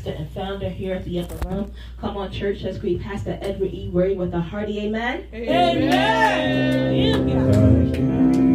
pastor and founder here at the upper room. Come on, church, let's greet Pastor Edward E. Word with a hearty amen. Amen. amen. Here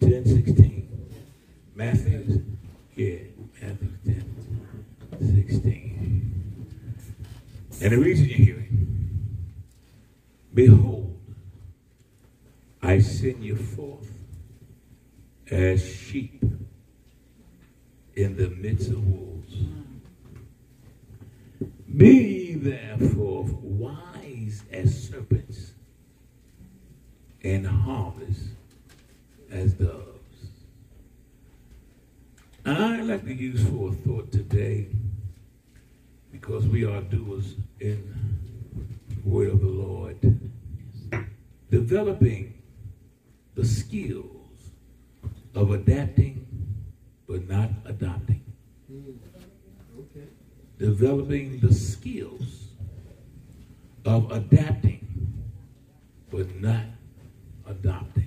10, 16. Matthew, yeah, Matthew 10, 16. And the reason you're hearing, behold, I send you forth as sheep in the midst of wolves. Be therefore wise as serpents and harmless as doves. I'd like to use for a thought today because we are doers in the word of the Lord. Developing the skills of adapting but not adopting. Developing the skills of adapting but not adopting.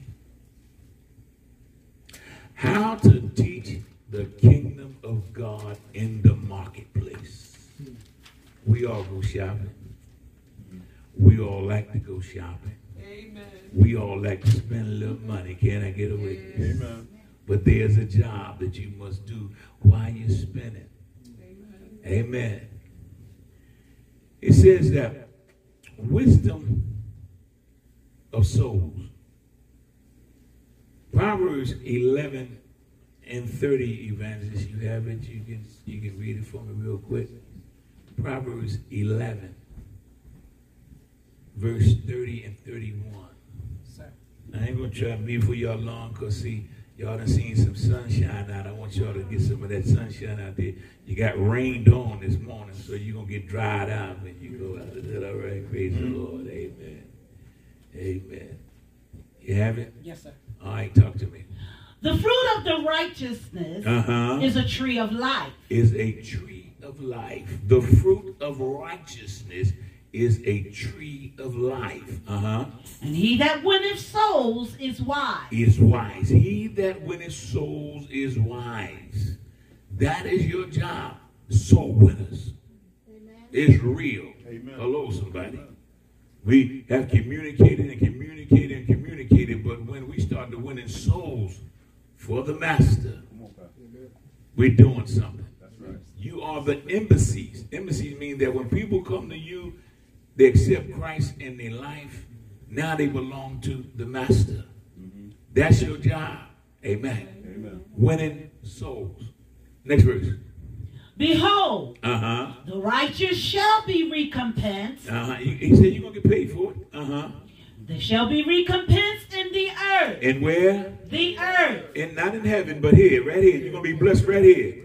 How to teach the kingdom of God in the marketplace. We all go shopping. We all like to go shopping. Amen. We all like to spend a little money. Can I get a witness? Amen. But there's a job that you must do while you're spending. Amen. Amen. It says that wisdom of souls. Proverbs 11 and 30 evangelists, you have it. You can you can read it for me real quick. Proverbs 11, verse 30 and 31. Sir. I ain't gonna try to be for y'all long, cause see, y'all done seen some sunshine out. I want y'all to get some of that sunshine out there. You got rained on this morning, so you're gonna get dried out when you go out. Is that all right? Praise the mm-hmm. Lord. Amen. Amen. You have it? Yes, sir. All right, talk to me. The fruit of the righteousness Uh-huh. is a tree of life. Is a tree of life. The fruit of righteousness is a tree of life. Uh-huh. And he that winneth souls is wise. is wise. He that winneth souls is wise. That is your job. Soul winners. It's real. Amen. Hello, somebody. We have communicated and communicated and communicated, but when we start to winning souls for the master, Come on, Pastor. we're doing something. Right. You are the embassies. Embassies mean that when people come to you, they accept Christ in their life. Now they belong to the master. That's your job. Amen. Amen. Winning souls. Next verse. Behold, Uh huh. the righteous shall be recompensed. Uh huh. He said you're gonna get paid for it. Uh huh. They shall be recompensed in the earth. And where? The earth. And not in heaven, but here, right here. You're gonna be blessed right here.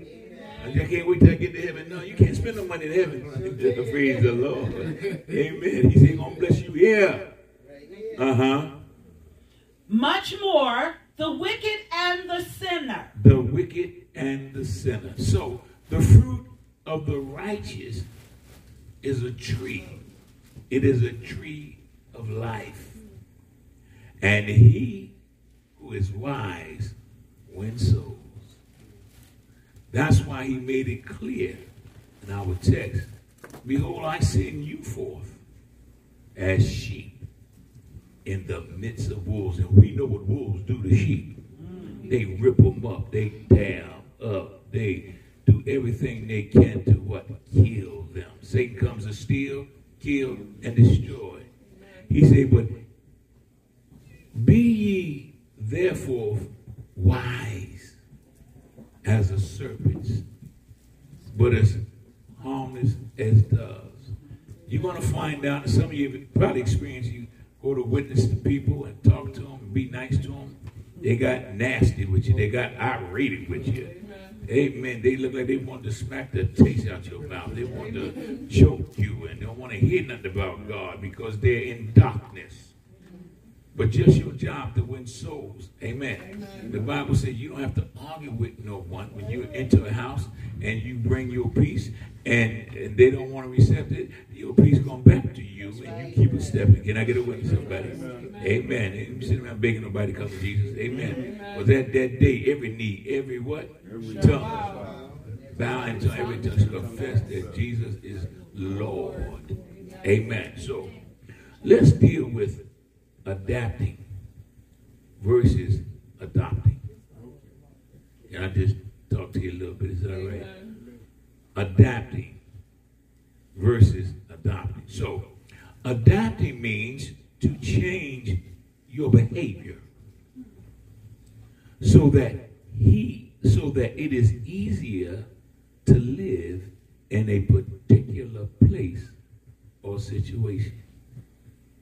I just can't wait till I get to heaven. No, you can't spend no money in heaven. Praise the Lord. Amen. He said, gonna bless you here. Uh huh. Much more the wicked and the sinner. the wicked and the sinner. So the fruit of the righteous is a tree. It is a tree of life. And he who is wise wins souls. That's why he made it clear in our text. Behold, I send you forth as sheep in the midst of wolves. And we know what wolves do to sheep. They rip them up. They tear 'em up. They do everything they can to what? Kill them. Satan comes to steal, kill, and destroy. He said, but be ye therefore wise as a serpent, but as harmless as doves. You're going to find out, some of you have probably experienced, you go to witness to people and talk to them and be nice to them. They got nasty with you. They got irate with you. Amen. They look like they want to smack the taste out your mouth. They want to choke you and they don't want to hear nothing about God because they're in darkness. But just your job to win souls. Amen. Amen. The Bible says you don't have to argue with no one when you enter a house and you bring your peace and, and they don't want to accept it. Your peace come back to you and you keep it stepping. Can I get a witness, somebody? Amen. And you sit around begging nobody to come to Jesus. Amen. But that, that day, every knee, every what? Tongue. Bow and tongue, every tongue confess that Jesus is Lord. Amen. So let's deal with adapting versus adopting. Can I just talk to you a little bit? Is that all right? Adapting versus adopting. So, adapting means to change your behavior so that he so that it is easier to live in a particular place or situation.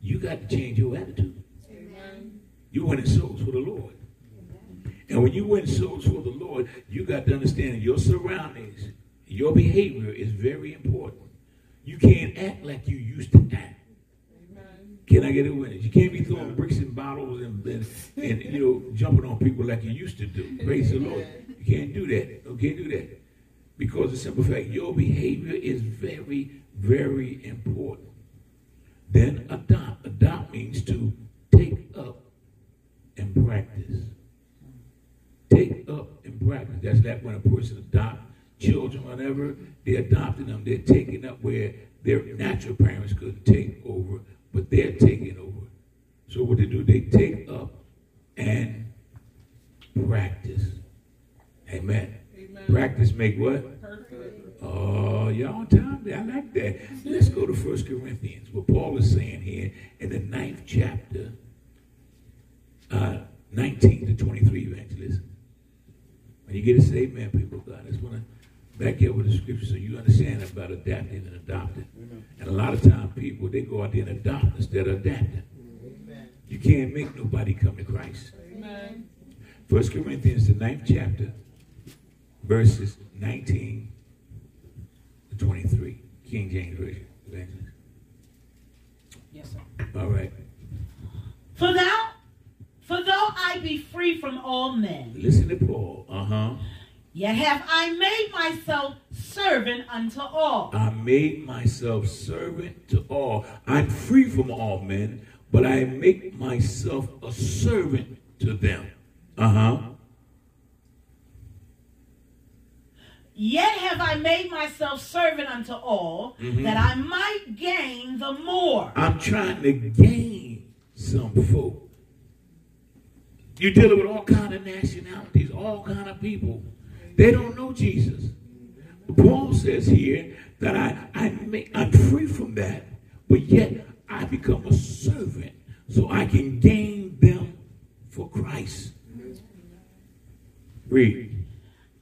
You got to change your attitude. Amen. You winning souls for the Lord. And when you win souls for the Lord, you got to understand your surroundings, your behavior is very important. You can't act like you used to act. Amen. Can I get a witness? You can't be throwing bricks and bottles and, and, and you know jumping on people like you used to do. Praise the Lord. You can't do that. You can't do that. Because the simple fact, your behavior is very, very important. Then adopt. Adopt means to take up and practice. Take up and practice. That's like when a person adopt children, whatever, they're adopting them. They're taking up where their natural parents couldn't take over, but they're taking over. So what they do, they take up and practice. Amen. Amen. Practice make what? Perfect. Oh, y'all on time? I like that. Let's go to First Corinthians. What Paul is saying here in the ninth chapter, uh, 19 to 23, evangelist. When you get to say amen, people of God, I just want to back you up with the scripture so you understand about adapting and adopting. And a lot of times people, they go out there and adopt instead of adapting. You can't make nobody come to Christ. Amen. First Corinthians, the ninth chapter, verses 19 to 23. King James Version. Yes, sir. All right. For thou, for though I be free from all men, Listen to Paul. Uh huh. yet have I made myself servant unto all, I made myself servant to all. I'm free from all men, but I make myself a servant to them. Uh huh. Yet have I made myself servant unto all, Mhm. that I might gain the more. I'm trying to gain some folk. You're dealing with all kind of nationalities, all kind of people. They don't know Jesus. Paul says here that I, I make, I'm free from that, but yet I become a servant so I can gain them for Christ. Read.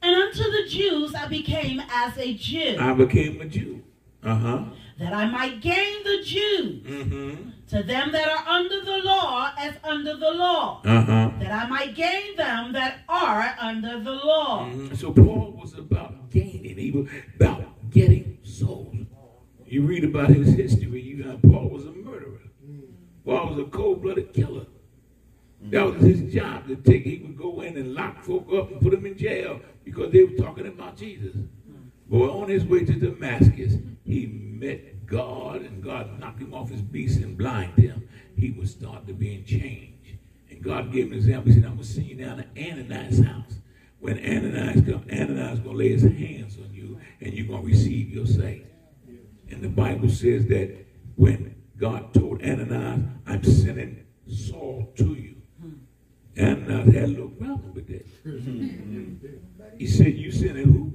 And unto the Jews I became as a Jew, I became a Jew. Uh huh. that I might gain the Jews. Mm-hmm. To them that are under the law, as under the law, Uh huh. that I might gain them that are under the law. Mm-hmm. So Paul was about gaining. He was about getting souls. You read about his history. You know, Paul was a murderer. Paul was a cold-blooded killer. That was his job to take. He would go in and lock folk up and put them in jail because they were talking about Jesus. But on his way to Damascus, he met God, and God knocked him off his beast and blinded him. He was start to be in change. And God gave him an example. He said, I'm going to send you down to Ananias' house. When Ananias comes, Ananias is going to lay his hands on you, and you're going to receive your sight. And the Bible says that when God told Ananias, I'm sending Saul to you, Ananias had a little problem with that. Mm-hmm. He said, You sending who?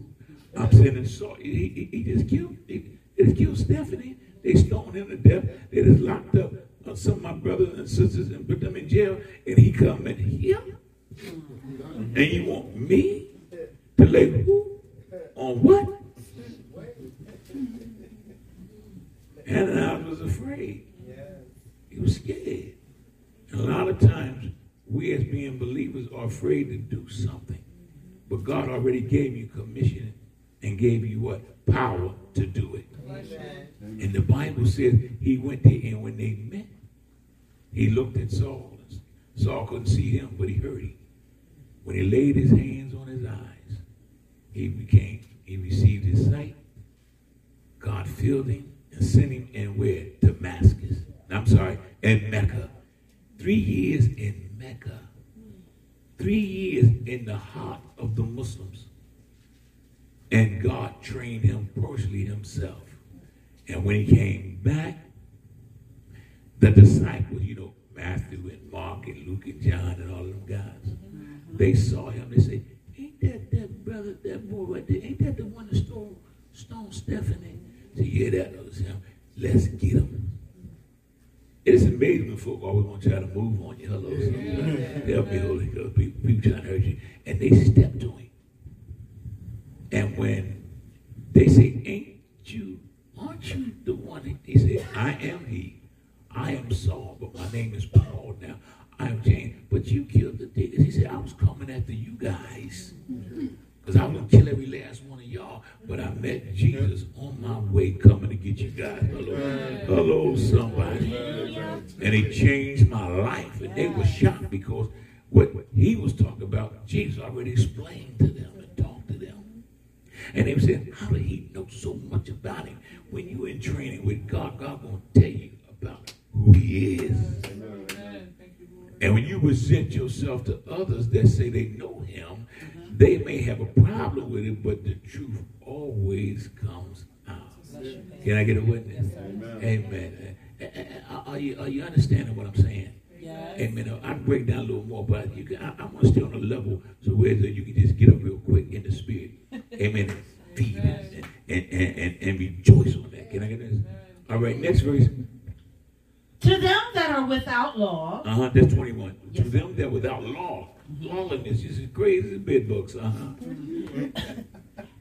I'm sending Saul. He, he, he just killed he, just killed Stephanie. They stoned him to death. They just locked up uh, some of my brothers and sisters and put them in jail. And he come and him. And you want me to lay who? On what? Ananias was afraid. He was scared. And a lot of times, we as being believers are afraid to do something. But God already gave you commission and gave you what? Power to do it. And the Bible says he went there and when they met, he looked at Saul Saul couldn't see him, but he heard him. When he laid his hands on his eyes, he became, he received his sight. God filled him and sent him in where? Damascus. I'm sorry, in Mecca. Three years in Mecca. Three years in the heart of the Muslims. And God trained him personally himself. And when he came back, the disciples, you know, Matthew and Mark and Luke and John and all of them guys, they saw him. They said, Ain't that that brother, that boy right there? Ain't that the one that stole, stoned Stephanie? So, Yeah, that was him. Let's get him. It's amazing when folk always want to try to move on you. Hello. Help me, Holy Ghost. People, people trying to hurt you. And they step to him. And when they say, Ain't you, aren't you the one? He said, I am he. I am Saul, but my name is Paul now. I am James. But you killed the diggers. He said, I was coming after you guys. Mm-hmm. Because I'm going to kill every last one of y'all. But I met Jesus on my way coming to get you guys. Hello. Hello, somebody. And he changed my life. And they were shocked because what he was talking about, Jesus already explained to them and talked to them. And they said, How did he know so much about him? When you're in training with God, God gonna tell you about who he is. Amen. Thank you, Lord. And when you present yourself to others that say they know him, they may have a problem with it, but the truth always comes out. Can I get a witness? Amen. Uh, uh, Are you, are you understanding what I'm saying? Yes. Amen. I break down a little more, but you can, I, I want to stay on a level so where you can just get up real quick in the spirit. Amen. Feed and, and, and, and, and rejoice on that. Can I get this? All right, next verse. To them that are without law, Uh huh. That's 21. Yes, to them that without law, lawlessness is as crazy as bed bugs. Uh huh.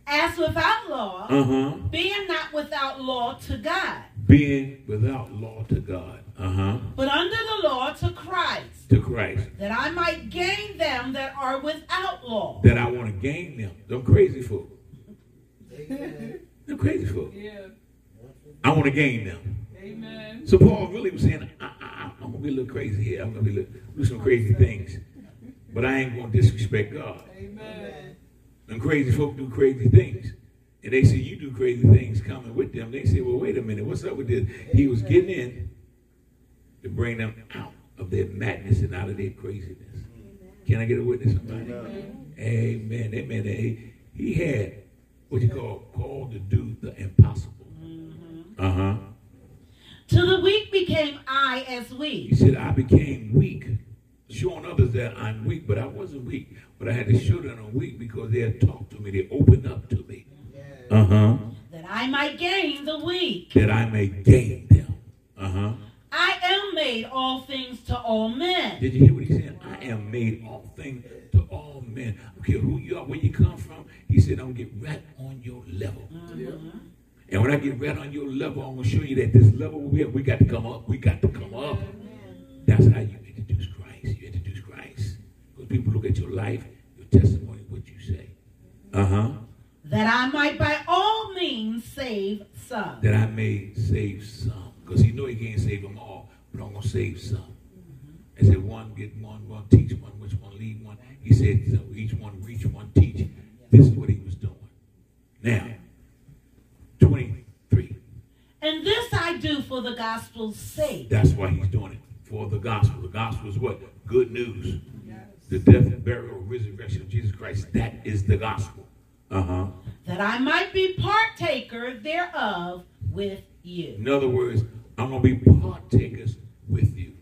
as without law, Uh huh. being not without law to God, Being without law to God. Uh huh. but under the law to Christ, To Christ. that I might gain them that are without law. That I want to gain them. Them crazy folk. Them crazy folk. Yeah. I want to gain them. Amen. So Paul really was saying, I, I, I'm gonna be a little crazy here. I'm gonna be a do some crazy things, but I ain't gonna disrespect God. Amen. Them crazy folk do crazy things, and they say you do crazy things coming with them. They say, well, wait a minute, what's up with this? He was getting in to bring them out of their madness and out of their craziness. Can I get a witness, somebody? Amen. Amen. He, he had what you call called to do the impossible. Uh huh. To the weak became I as weak. He said, I became weak, showing others that I'm weak, but I wasn't weak. But I had to show them I'm weak because they had talked to me, they opened up to me. Uh huh. that I might gain the weak. That I may gain them. Uh huh. I am made all things to all men. Did you hear what he said? I am made all things to all men. I don't care who you are, where you come from. He said, I'm going to get right on your level. And when I get right on your level, I'm going to show you that this level we have, we got to come up. We got to come up. That's how you introduce Christ. You introduce Christ. Because people look at your life, your testimony, what you say. Uh huh. that I might by all means save some. That I may save some. Because he know he can't save them all, but I'm going to save some. I said, one get one, one teach one, which one lead one. He said, so each one reach, one teach. This is what he was doing. Now, 23. And this I do for the gospel's sake, That's why he's doing it. For the gospel. The gospel is what? Good news. The death, burial, resurrection of Jesus Christ. That is the gospel. Uh huh. that I might be partaker thereof with you. In other words, I'm going to be partakers with you.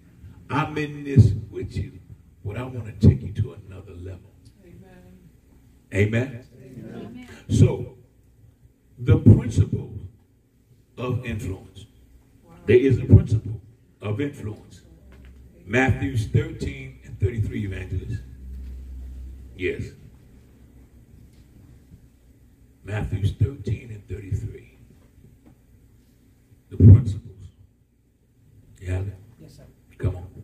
I'm in this with you, but I want to take you to another level. Amen. Amen? So, the principle of influence. There is a principle of influence. Matthews 13 and 33, evangelist. Yes. Matthews 13 and 33. The principles. You have it? Yes, sir. Come on.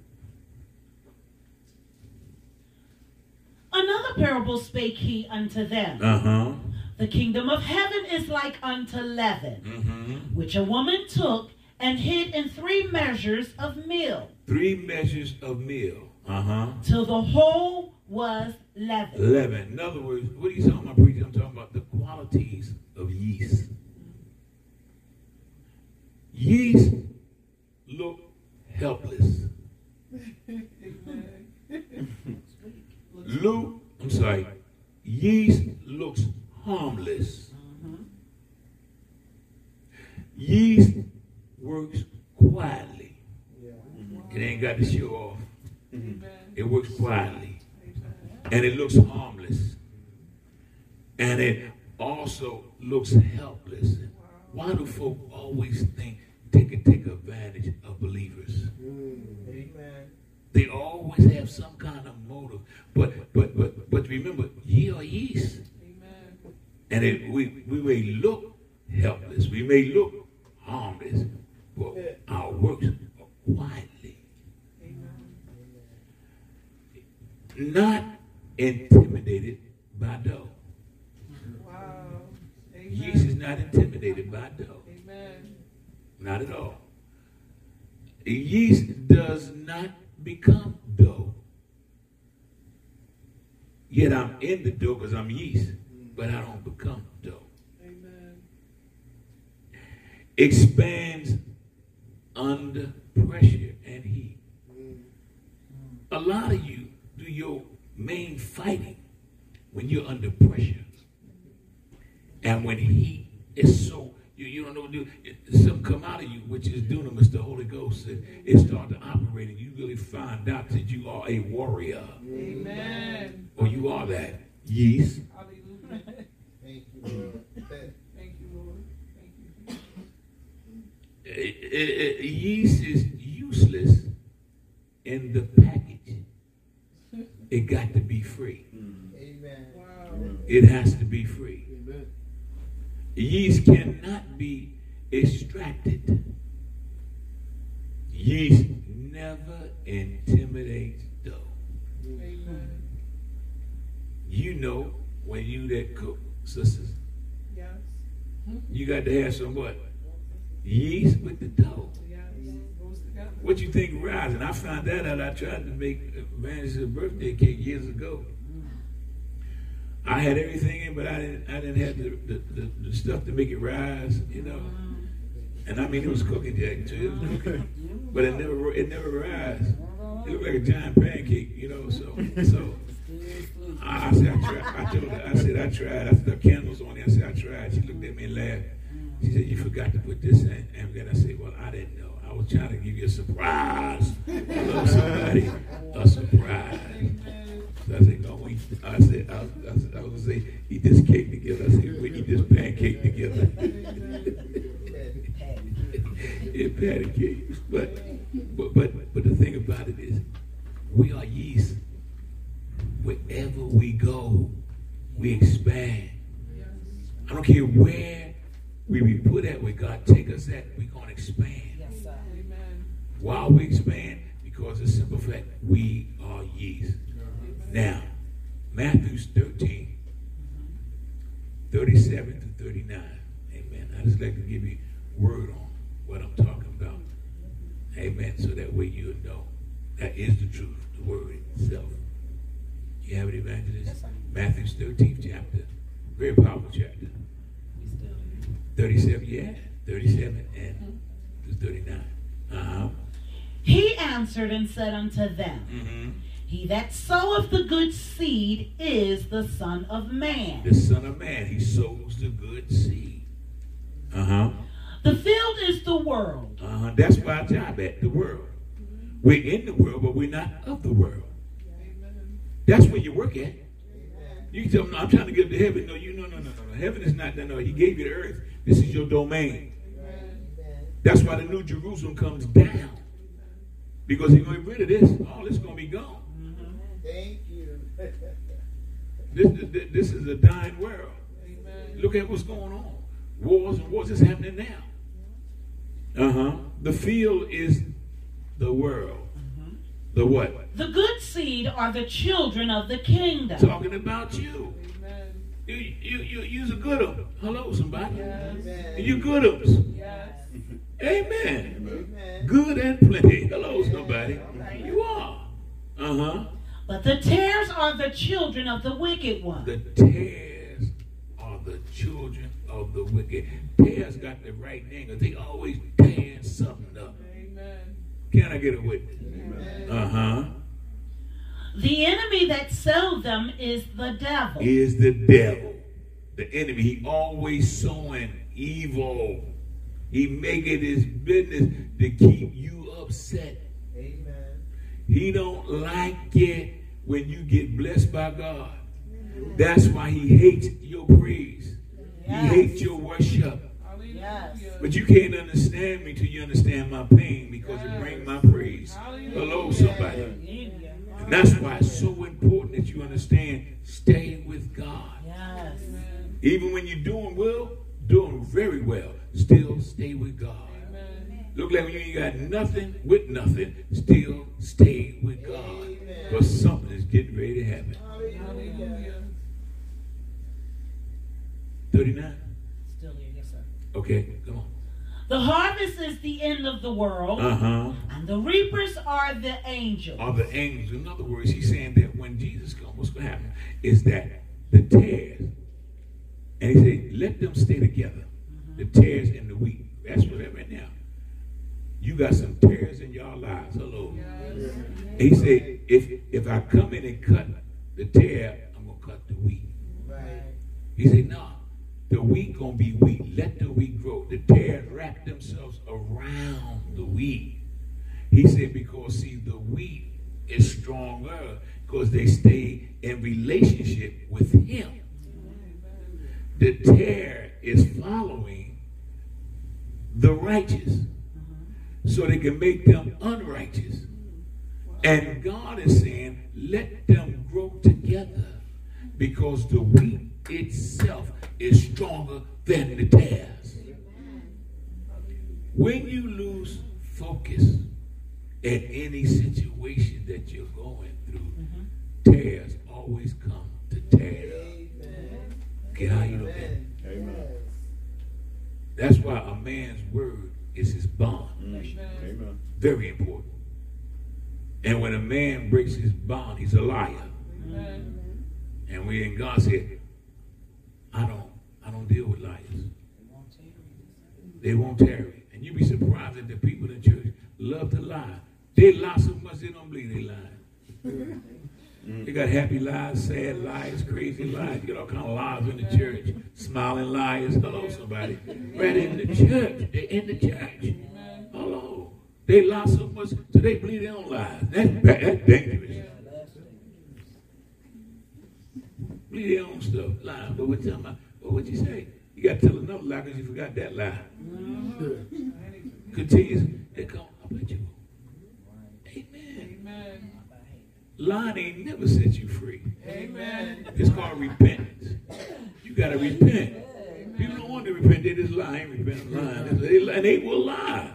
Another parable spake he unto them. Uh huh. The kingdom of heaven is like unto leaven, Mm-hmm. which a woman took and hid in three measures of meal Three measures of meal. Uh huh. till the whole was leavened. Leaven. In other words, what are you talking about, preacher? I'm talking about the qualities of yeast. Yeast look helpless. Luke, I'm sorry, yeast looks harmless. Mm-hmm. Yeast works quietly. It ain't got to show off. Mm-hmm. It works quietly. And it looks harmless. And it also looks helpless. Why do folk always think they can take advantage of believers? Mm. They always have some kind of motive. But but but but remember, ye are yeast. And it, we, we may look helpless. We may look harmless. But our works are quietly. Not intimidated by dough. Wow. Yeast is not intimidated by dough. Amen. Not at all. Yeast does not become dough. Yet I'm in the dough because I'm yeast, but I don't become dough. Amen. Expands under pressure and heat. Mm. A lot of you do your main fighting when you're under pressure. And when heat is so, you, you don't know what to do. It- Something come out of you, which is dunamis, the Holy Ghost. It, it start to operate and you really find out that you are a warrior. Amen. Or you are that. Yeast. Thank you, Lord. Thank you, Lord. Thank you. Eh, eh, eh, yeast is useless in the package. It got to be free. Amen. It has to be free. Yeast cannot be extracted. Yeast never intimidates dough. Amen. You know when you that cook, sisters, Yes. you got to have some what? Yeast with the dough. Yes. What you think rising? I found that out. I tried to make Vanessa's birthday cake years ago. I had everything in, but I didn't. I didn't have the, the, the, the stuff to make it rise. You know. Mm-hmm. And I mean, it was cooking jack too. But it never it never rise. It looked like a giant pancake. You know. So so. I, said I tried. I told her. I said I tried. I said the candles on there. I said I tried. She looked at me and laughed. She said you forgot to put this in. And then I said, well, I didn't know. I was trying to give you a surprise. I love somebody a surprise. So I said, no, we, I said, I, I, I was gonna say, eat this cake together. I said, we eat this pancake together. it patty cake. But, but, but, but the thing about it is, we are yeast. Wherever we go, we expand. I don't care where we be put at, where God take us at, we're going to expand. Amen. Why we expand? Because the simple fact, we are yeast. Now, Matthew's 13, 37 to 39. Amen. I just like to give you word on what I'm talking about. Amen. So that way you'll know that is the truth, the word itself. It, evangelist? Matthew's 13th chapter. Very powerful chapter. 37, yeah. 37 and to 39. Uh-huh. He answered and said unto them, Mm-hmm. He that soweth the good seed is the Son of Man. The Son of Man, he sows the good seed. Uh-huh. The field is the world. Uh-huh. That's why our job at the world. We're in the world, but we're not of the world. That's where you work at. You can tell them, no, I'm trying to get to heaven. No, you no, no, no, no. Heaven is not no, no. He gave you the earth. This is your domain. That's why the new Jerusalem comes down. Because he's going to get rid of this. All this is going to be gone. Thank you. This, this, this is a dying world. Amen. Look at what's going on. Wars and wars is happening now. Uh huh. The field is the world. The what? The good seed are the children of the kingdom. Talking about you. Amen. You you you you's a good 'em. Hello, somebody. Yes. Amen. You good 'ems. Yes. Amen. Amen. Good and plenty. Hello, somebody. You are. Uh huh. But the tares are the children of the wicked one. The tares are the children of the wicked. Tares got the right name 'cause they always tearing something up. Amen. Can I get a witness? Amen. Uh huh. The enemy that sowed them is the devil. Is the devil. The enemy. He always sowing evil. He make it his business to keep you upset. Amen. He don't like it when you get blessed by God. That's why he hates your praise. He hates your worship. Yes. But you can't understand me till you understand my pain because it brings my praise. Hello, somebody. Hallelujah. And that's why it's so important that you understand stay with God. Yes. Even when you're doing well, doing very well, still stay with God. Amen. Look like when you ain't got nothing with nothing, still stay with God. Because something is getting ready to happen. Hallelujah. 39? Still here, yes, sir. Okay, come on. The harvest is the end of the world, Uh-huh. and the reapers are the angels. Are the angels. In other words, he's saying that when Jesus comes, what's going to happen is that the tares, and he said, let them stay together. The tares and the wheat. That's what that right now. You got some tares in your lives. Hello. Yes. He said, if if I come in and cut the tear, I'm gonna cut the wheat. Right. He said, no, the wheat gonna be wheat. Let the wheat grow. The tares wrap themselves around the wheat. He said, because see, the wheat is stronger because they stay in relationship with him. The tear is following the righteous so they can make them unrighteous. And God is saying, let them grow together because the wheat itself is stronger than the tares. When you lose focus in any situation that you're going through, mm-hmm. tears always come to tear it up. Amen. Okay, how you know that? Amen. Amen. That's why a man's word is his bond. Mm. Amen. Very important. And when a man breaks his bond, he's a liar. Amen. And when God said, I don't, I don't deal with liars. They won't tarry. And you'd be surprised that the people in church love to lie. They lie so much they don't believe they lie. They got happy lies, sad lies, crazy lies. You get all kind of lies in the church. Smiling liars. Hello, somebody. Right in the church. They're in the church. Hello. They lie so much so they believe they don't lie. That's bad. That's dangerous. Believe their own stuff. Lie. But you talking about? What would you say? You got to tell another lie because you forgot that lie. Continues. They come. I bet you. Amen. Amen. Lying ain't never set you free. Amen. It's called repentance. You got to repent. People don't want to repent. They just lie. I ain't repent. Lying. They lie, and they will lie.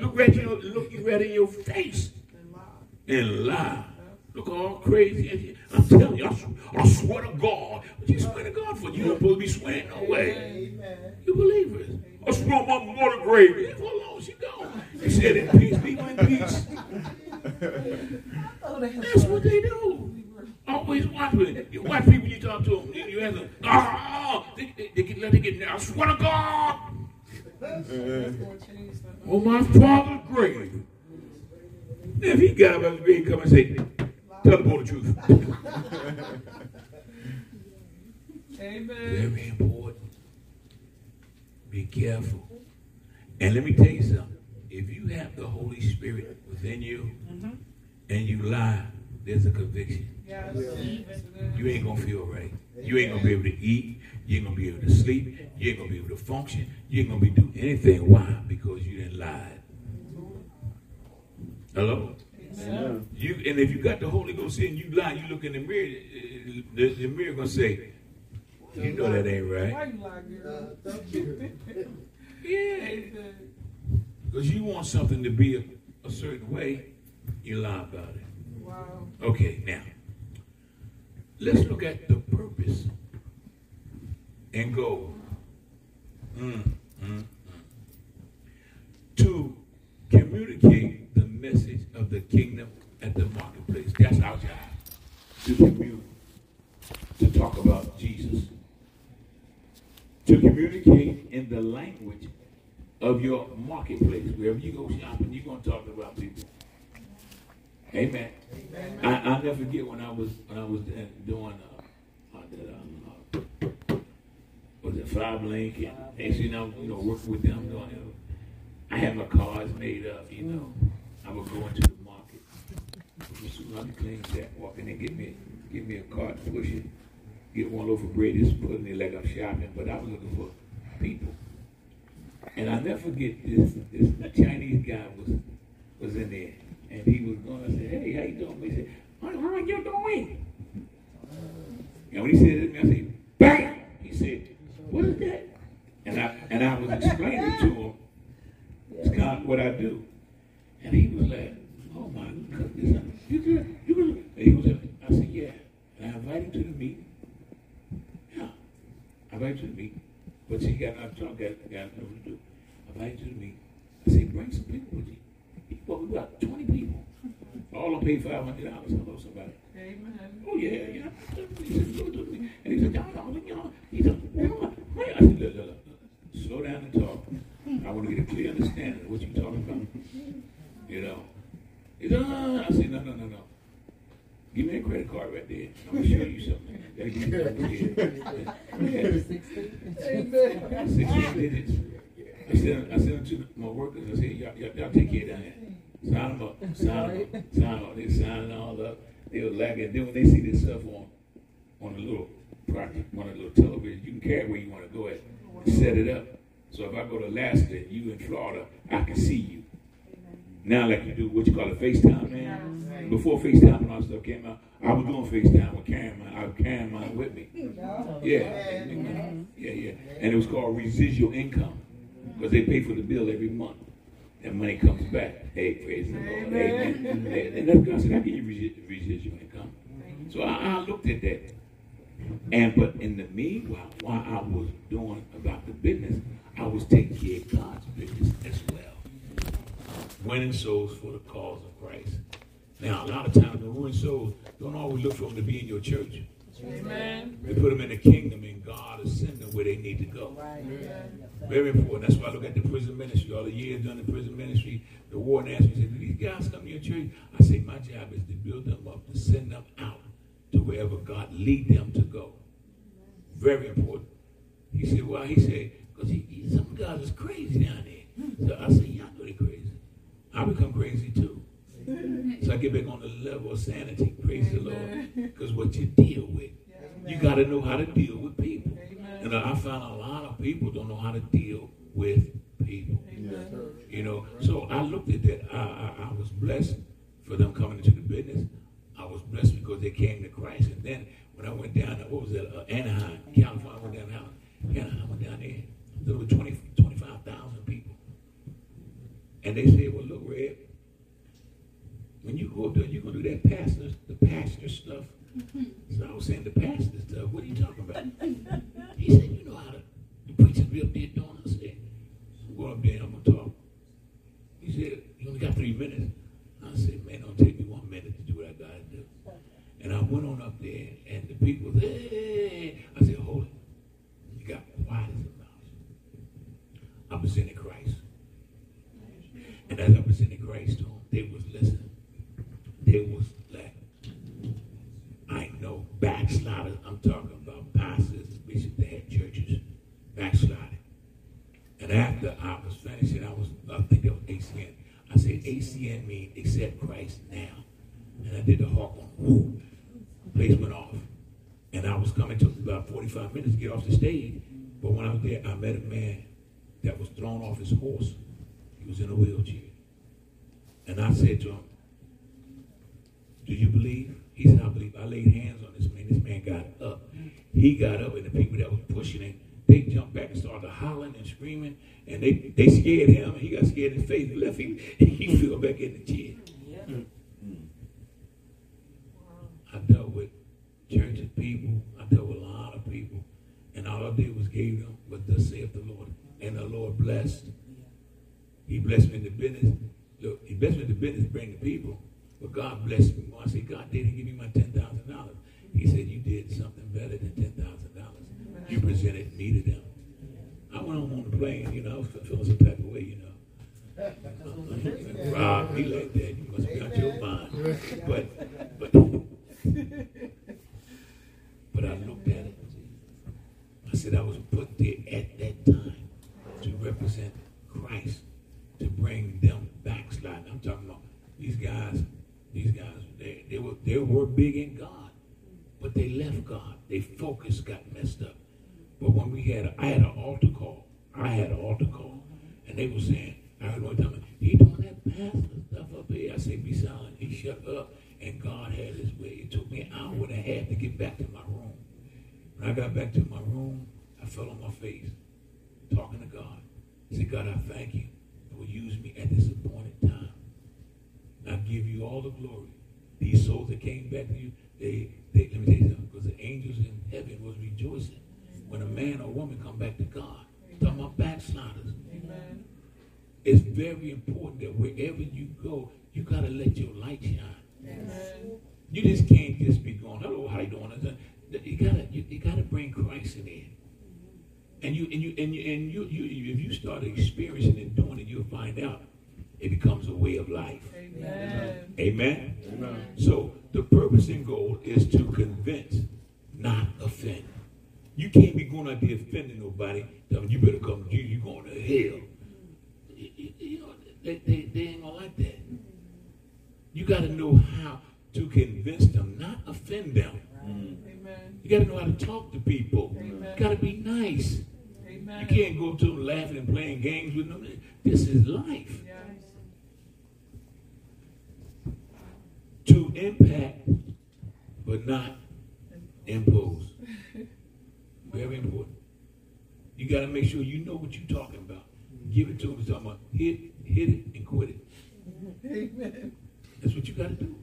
Look right, you look you right in your face and lie. Look all crazy. I'm telling you, I, sw- I swear to God. What you swear to God for? You don't supposed to be swearing no way. Amen. You believers. I swear my mother grave. Leave her alone. She gone. He said in peace, be in peace. That's what they do. Always watch it. You watch people you talk to them. You, ask them, ah, they, they, they get, let it get there. I swear to God. That's gonna change something. on my father's grave. If he got up out of his grave, come and say, tell the boy the truth. Amen. Very important. Be careful. And let me tell you something. If you have the Holy Spirit within you mm-hmm. and you lie, there's a conviction. Yes. You ain't gonna feel right. You ain't gonna be able to eat. You ain't gonna be able to sleep. You ain't gonna be able to function. You ain't gonna be do anything. Why? Because you didn't lie. Hello. Amen. You and if you got the Holy Ghost in you lie, you look in the mirror. uh, The, the mirror gonna say, "You know that ain't Why right." you lie, Uh, girl? thank you. Yeah, because you want something to be a, a certain way, you lie about it. Wow. Okay, now let's look at the purpose and goal. Mm, mm, mm. communicate the message of the kingdom at the marketplace. That's our job. To commune, to talk about Jesus. To communicate in the language of your marketplace. Wherever you go shopping, you're gonna talk about people. Amen. I, I'll never forget when I was when I was uh, doing uh, uh, that, um, uh, was it Five Link and actually know, you know working with them doing it. I had my cards made up, you know. I would go into the market. Soon I be clean that, walk in there, get me get me a cart, push it, get one loaf of bread, just put it like I'm shopping, but I was looking for people. And I never forget this this Chinese guy was was in there and he was going to say, Hey, how you doing? He said, How, how you doing? And when he said it to me, I said, Bam! He said, What is that? And I and I was explaining to him it's of what I do. And he was like, Oh my goodness, you good? You good? And he was like, I said, Yeah. And I invited him to the meeting. Yeah. I invited him to the meeting. But she got not drunk, got, got nothing to do. I invited him to the meeting. I said, Bring some people with you. He well, we got 20 people. All of them paid $500. Hello, somebody. Amen. Oh, yeah, yeah. He said, "Look, look, look." And he said, y'all, y'all, y'all. He said, "Well, I said, look, look, look. Slow down and talk. I want to get a clear understanding of what you're talking about. You know. He said, "Ah." I said, no, no, no, no. Give me a credit card right there. I'm going to show you something. Give you here. Yeah. 16 digits. I sent, I them to my workers. I said, y'all, y'all, y'all take care down here. Sign them up. Sign them up. Sign them up. They sign it all up. They were lagging. Then when they see this stuff on on a little project, on a little television, you can carry where you want to go at. Set it up. So if I go to Alaska and you in Florida, I can see you. Now, like you do what you call a FaceTime, man. Before FaceTime and all that stuff came out, I was doing FaceTime with carrying mine. I uh, was carrying mine with me. Yeah, mm-hmm. yeah, yeah. And it was called residual income because they pay for the bill every month. That money comes back. Hey, praise the Lord. Amen. Hey, And that's God said, I give you residual income. So I, I looked at that. And but in the meanwhile, while I was doing about the business, I was taking care of God's business as well. Winning souls for the cause of Christ. Now, a lot of times the winning souls don't always look for them to be in your church. Amen. They put them in the kingdom and God is send them where they need to go. Right. Very important. That's why I look at the prison ministry. All the years done in prison ministry, the warden asked me, said, do these guys come to your church? I say, my job is to build them up, to send them out to wherever God lead them to go. Very important. He said, well, he said, because some guys is crazy down there. So I said, I know they're crazy. I become crazy too. So I get back on the level of sanity. Praise the Lord. Because what you deal with, you got to know how to deal with people. And I found a lot of people don't know how to deal with people. You know, so I looked at that. I, I, I was blessed for them coming into the business. I was blessed because they came to Christ. And then when I went down to, what was that, uh, Anaheim, California, I went down there. Anaheim, I went down there. There were 20, 25,000 people. And they said, well, look, Red, when you go up there, you're going to do that pastor, the pastor stuff. Mm-hmm. So I was saying, the pastor stuff, what are you talking about? He said, you know how to, the preachers be up there doing I said, I'm going up there I'm going to talk. He said, you only got three minutes. I said, man, don't take me one minute to do what I got to do. And I went on up there and the people, hey, I said, hold it. You got quiet as a mouse. I presented Christ. And as I presented Christ to them, they was listening. They was like, I know backsliders. I'm talking about pastors, bishops that had churches, backsliding. And after I was finishing, I was, I think was ACN. I said, ACN means accept Christ now. And I did the hawk on, whoo, place went off. And I was coming, took about 45 minutes to get off the stage. But when I was there, I met a man that was thrown off his horse. He was in a wheelchair. And I said to him, Do you believe? He said, I believe. I laid hands on this man. This man got up. He got up, and the people that was pushing him, they jumped back and started hollering and screaming. And they, they scared him. He got scared in his face. He left him. He fell back in the chair. I dealt with churches people. I dealt with a lot of people. And all I did was gave them what thus saith the Lord. And the Lord blessed. He blessed me in the business. Look, the best in the business bring the people. But God blessed me. I said, God didn't give me my ten thousand dollars. He said, You did something better than ten thousand dollars. You presented me to them. I went home on the plane, you know, I was feeling some type of way, you know. Rob me like that. You must be out your mind. But but but I looked at it. I said I was put there at that time to represent Christ, to bring them backsliding. I'm talking about these guys, these guys, they, they were they were big in God, but they left God. Their focus got messed up. But when we had, I had an altar call. I had an altar call, and they were saying, I heard one time, he doing that pastor stuff up here. I said, be silent. He shut up, and God had his way. It took me an hour and a half to get back to my room. When I got back to my room, I fell on my face, talking to God. I said, God, I thank you for using me at this appointed time. I give you all the glory. These souls that came back to you, they, they let me tell you something, because the angels in heaven was rejoicing when a man or woman come back to God. Talking about backsliders. Amen. It's very important that wherever you go, you gotta let your light shine. Amen. You just can't just be going, hello, how you doing? You gotta you, you gotta bring Christ in there. And you and you and you and you, you if you start experiencing and doing it, you'll find out it becomes a way of life. Amen. Amen. So the purpose and goal is to convince, not offend. You can't be going out there offending nobody. Telling you better come. You you going to hell. You, you- you know they, they, they ain't gonna like that. You got to know how to convince them, not offend them. Mm. Amen. You got to know how to talk to people. Amen. You got to be nice. You can't go to them laughing and playing games with them. This is life. Yes. To impact, but not impose. Very important. You got to make sure you know what you're talking about. Give it to them. Talking about hit, hit it, and quit it. Amen. That's what you got to do.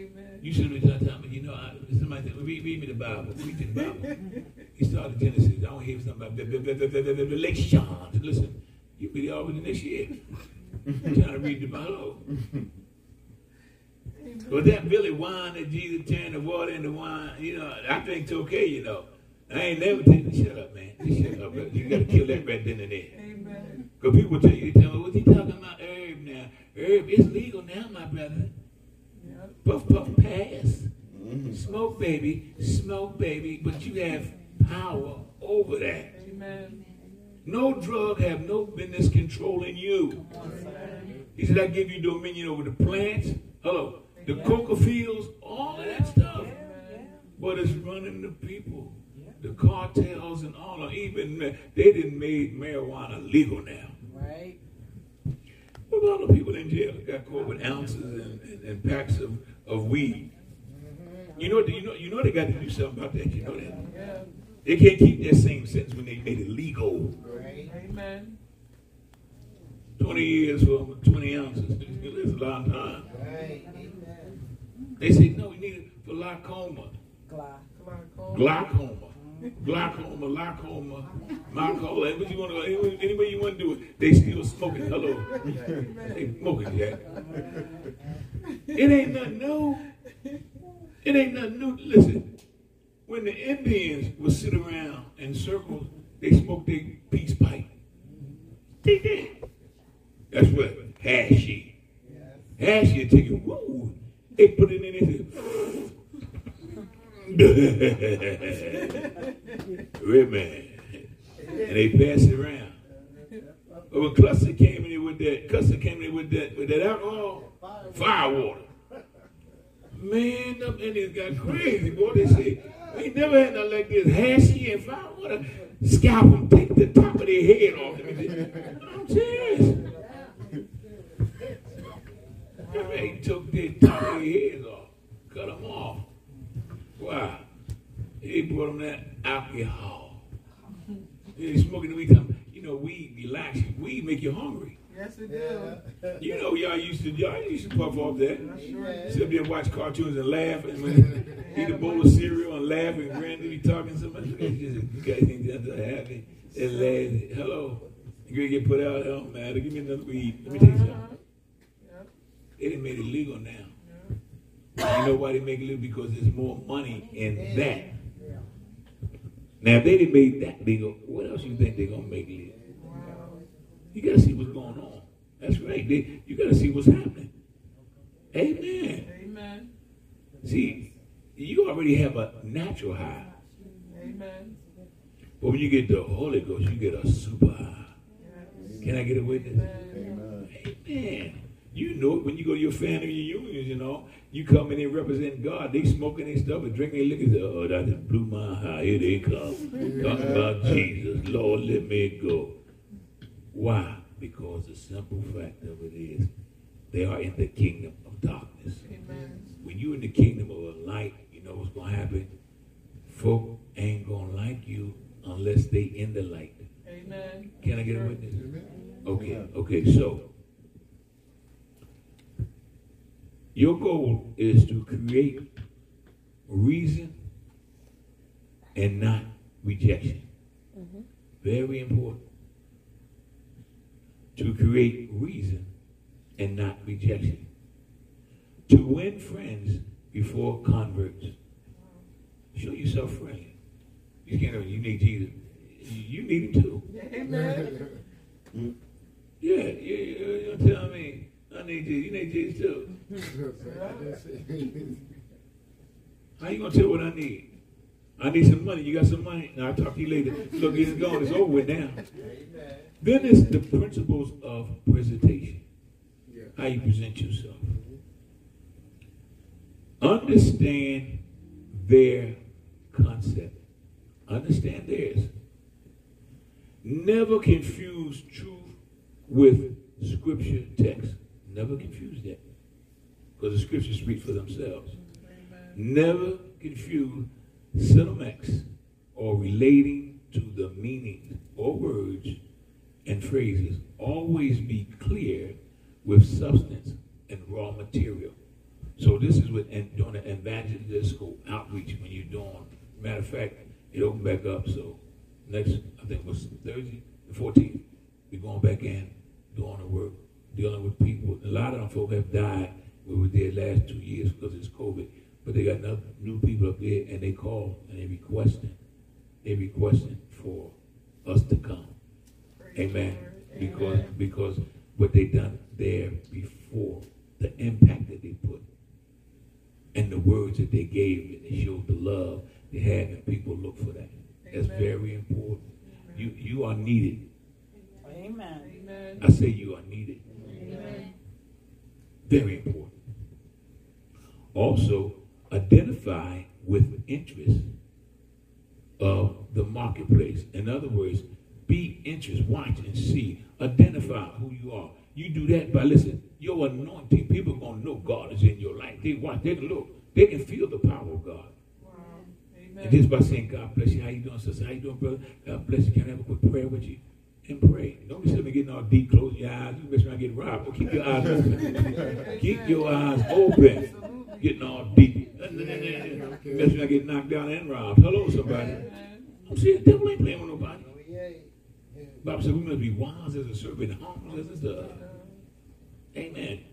Amen. You should have been telling me, you know, I, somebody said, read, read me the Bible. Read me the Bible. He started Genesis. I don't hear something about Revelation. Listen, you'll be already next year. trying to read the Bible. But that Billy wine that Jesus turned the water into wine, you know, I think it's okay, you know. I ain't never taken shut up, man. Just shut up. You gotta kill that right then and there. Amen. Because people tell you, they tell me, what's he talking about herb now? Herb is legal now, my brother. Puff, puff, pass. Smoke, baby. Smoke, baby. But you have power over that. Amen. No drug have no business controlling you. He said, I give you dominion over the plants. Hello. The coca fields, all of that stuff. But it's running the people. The cartels and all of even they didn't made marijuana legal now. Right. What about the people in jail that got caught with ounces and, and, and packs of, of weed? You know, you know, you know they got to do something about that. You know that they can't keep that same sentence when they made it legal. Amen. Twenty years for twenty ounces. It's a long time. Amen. They say no, we need it for glaucoma, Glaucoma. glaucoma, glaucoma, glaucoma, glaucoma. What you want to? Any way you want to do it, they still smoking. Hello, they smoking, Jack. It ain't nothing new. It ain't nothing new. Listen, when the Indians would sit around in circles, they smoked their peace pipe. They did. That's what hashy. Hashy, take it, woo. They put it in there. Red man. And they pass it around. But when Custer came in with that, Custer came in with that, with that alcohol, fire water. Man, them Indians got crazy, boy. They say, we ain't never had nothing like this. Hashy and fire water. Scalp them, take the top of their head off. I'm serious. They took their top of their heads off, cut them off. Wow. They brought them that alcohol. They smoking the weed. You know, weed relax. Weed make you hungry. Yes, it do. You know, y'all used to y'all used to puff off that. Sure. Sit up there and watch cartoons and laugh and when eat a bowl of cereal and laugh and granddaddy talking so much. You guys think that's so happy. They're laughing. Hello. You gonna get put out? Oh man, give me another weed. Let me tell you uh-huh. something. They didn't make it legal now. You know why they make it legal? Because there's more money in that. Now, if they didn't make that legal, what else you think they're gonna make legal? You gotta see what's going on. That's right. They, you gotta see what's happening. Amen. Amen. See, you already have a natural high. Amen. But when you get the Holy Ghost, you get a super high. Can I get a witness? Amen. Amen. You know it when you go to your family reunions, you know, you come in and represent God. They smoking their stuff and drinking their liquor. Oh, that just blew my high. Here they come. Talking about Jesus. Lord, let me go. Why? Because the simple fact of it is they are in the kingdom of darkness. Amen. When you are in the kingdom of a light, you know what's gonna happen? Folk ain't gonna like you unless they in the light. Amen. Can I get a witness? Okay, okay, so your goal is to create reason and not rejection. Mm-hmm. Very important. To create reason and not rejection. To win friends before converts. Show yourself friendly. You can't. You need Jesus. You need him too. Amen. Yeah, yeah, yeah. You don't tell me. I need Jesus. You need Jesus too. How you gonna tell what I need? I need some money. You got some money? Now I'll talk to you later. Look, it's gone. It's over with now. Then it's the principles of presentation. How you present yourself. Understand their concept. Understand theirs. Never confuse truth with scripture text. Never confuse that. Because the scriptures speak for themselves. Never confuse semantics or relating to the meaning or words and phrases. Always be clear with substance and raw material. So this is what and doing an evangelistical outreach when you're doing. Matter of fact, it opened back up. So next, I think it was Thursday, the 14th, we're going back in, doing the work, dealing with people. A lot of them folk have died. We were there last two years because it's COVID. But they got enough new people up there, and they call and they requesting, they requesting for us to come. Amen. Because because what they done there before, the impact that they put, and the words that they gave, and they showed the love they had, and people look for that. That's very important. You you are needed. Amen. Amen. I say you are needed. Amen. Very important. Also, identify with interest of the marketplace. In other words, be interest, watch and see, identify who you are. You do that by listen, your anointing. People gonna know God is in your life. They watch, they can look, they can feel the power of God. Wow. And Amen. just by saying, God bless you, how you doing, sister? How you doing, brother? God bless you. Can I have a quick prayer with you? And pray. Don't be sitting there getting all deep, close your eyes. You mess around get robbed. Well, keep your eyes open. keep your eyes open. Getting all deep. Mess around get knocked down and robbed. Hello, somebody. I'm saying, the devil ain't playing with nobody. Bible said we must be wise as a serpent, harmless as a dove. Amen.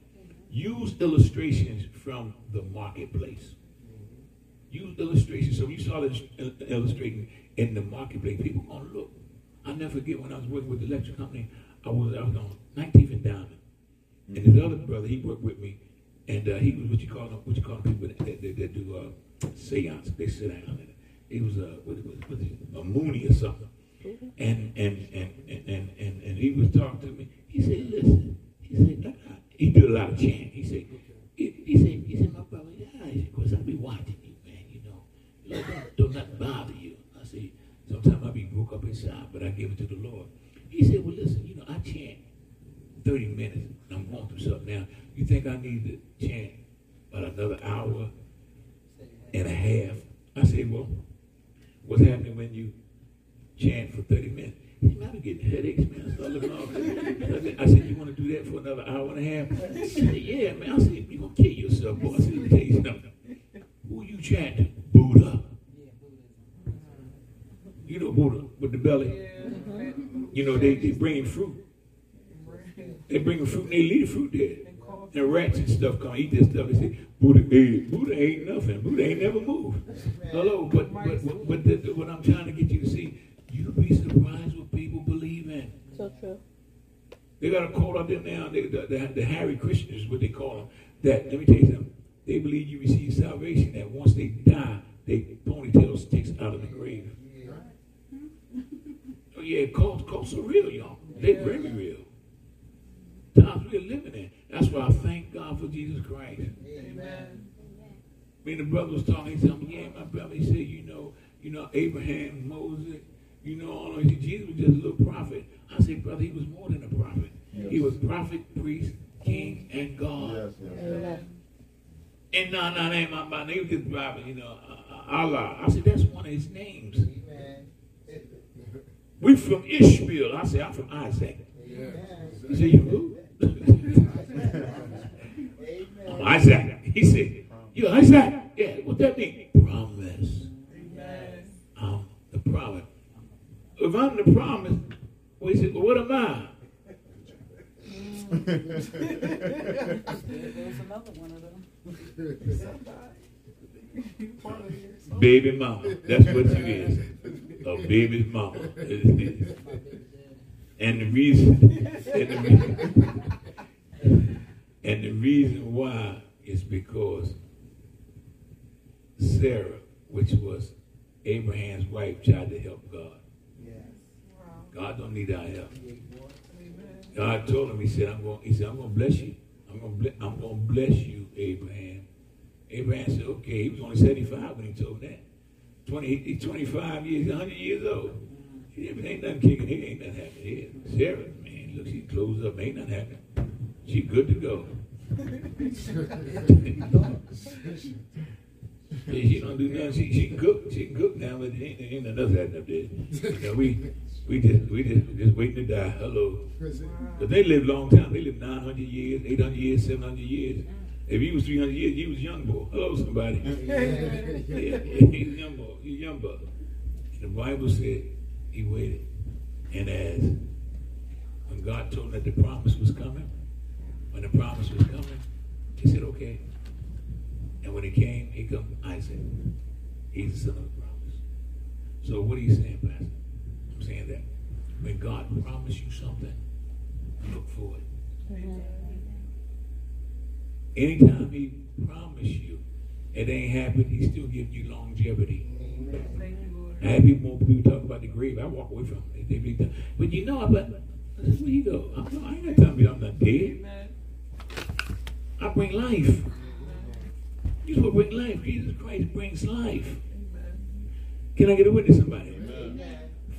Use illustrations from the marketplace. Use illustrations. So when you saw this il- illustrating in the marketplace, people gonna look. I never forget when I was working with the electric company. I was I was on 19th and Diamond, and this other brother he worked with me, and uh, he was what you call them, what you call people that, that, that, that do uh, seance. They sit down. And he was a what, what, what it, a Mooney or something, and and and and and, and, he was talking to me. He said, "Listen," he said, he do a lot of chanting. He said, he, said, he said, my brother, yeah, said, cause I be watching you, man. You know, know don't, don't not bother you. I said, sometimes I be broke up inside, but I give it to the Lord. He said, well, listen, you know, I chant 30 minutes, and I'm going through something now. You think I need to chant about another hour and a half? I said, well, what's happening when you chant for 30 minutes? He I be getting headaches, man. I started looking all I said, you want to do that for another hour and a half? He said, yeah, man. I said, you're going to kill yourself, boy. I said, let me tell you something. Who you chanting? Buddha. You know Buddha with the belly. You know, they, they bringing fruit. They bringing fruit and they leave the fruit there. And rats and stuff come eat this stuff. They say, Buddha, hey, Buddha ain't nothing. Buddha ain't never moved. Hello, but but but, but what I'm trying to get you to see, you'll be surprised what people believe in. So true. They got a call out there now. They, the, the, the Hare Krishnas is what they call them. That let me tell you something. They believe you receive salvation. That once they die, they ponytail sticks out of the grave. Oh yeah, cults, cults are real, y'all. They very real. Times we're living in. That's why I thank God for Jesus Christ. Amen. Me and the brother was talking. He told me, "Yeah, my brother." He said, "You know, you know Abraham, Moses. You know, all. Jesus was just a little prophet." I said, "Brother, he was more than a prophet. He was prophet, priest, king, and God." Yes, yes. Amen. And no, no, that ain't my, my name. Just prophet, you know, uh, uh, Allah. I said, "That's one of his names." We from Ishmael. I said, "I'm from Isaac." He said, "You who?" I'm Isaac. He said, "You Isaac?" Yeah. What that mean? Promise. Amen. I'm the prophet. If I'm the promise, said, well, what am I? There's another one of them. Baby mama. That's what you is. A baby's mama. And the reason, and the reason, and the reason why is because Sarah, which was Abraham's wife, tried to help God. God don't need our help. God told him, He said, I'm going. He said, I'm going to bless you. I'm going to. I'm going to bless you, Abraham. Abraham said, okay. He was only 75 when he told that. 20, he's 25 years, 100 years old. He ain't nothing kicking here. Ain't nothing happening here. Sarah, man, look, she closed up. Ain't nothing happening. She good to go. She don't do nothing. She she cook. She cook now, but ain't ain't nothing happening up there. You know, we we just we just just waiting to die. Hello. But they live long time. They live 900 years, 800 years, 700 years. If he was 300 years, he was young boy. Hello, somebody. yeah, yeah, he's young boy. He's young boy. And the Bible said he waited. And as when God told him that the promise was coming, when the promise was coming, he said, okay. And when it came, he come Isaac. He's the son of the promise. So what are you saying, Pastor? I'm that when God promised you something, look for it. Anytime he promised you, it ain't happened, he still giving you longevity. I have people, more people talk about the grave. I walk away from it. They be, but you know, but where you go? I, I ain't time to be I'm not dead. Amen. I bring life. You supposed to bring life. Jesus Christ brings life. Amen. Can I get a witness, somebody?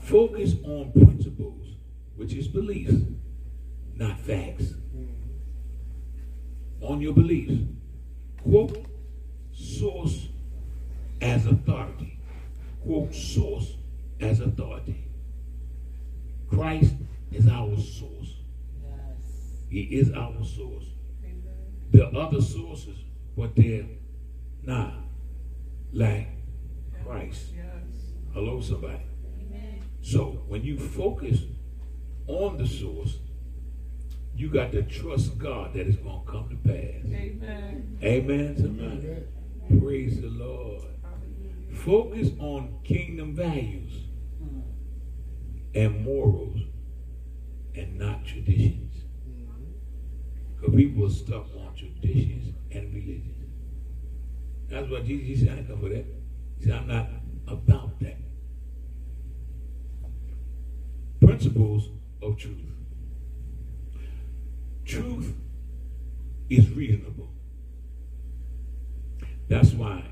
Focus on principles, which is beliefs, not facts. On your beliefs. Quote source as authority. Quote source as authority. Christ is our source. He is our source. Amen. There are other sources, but they're not like Christ. Yes. Hello, somebody. So when you focus on the source, you got to trust God that it's going to come to pass. Amen. Amen, somebody. Praise the Lord. Focus on kingdom values and morals and not traditions. Mm-hmm. Because people are stuck on traditions and religion. That's what Jesus he said, I didn't come for that. He said, I'm not about that. Principles of truth. Truth is reasonable. That's why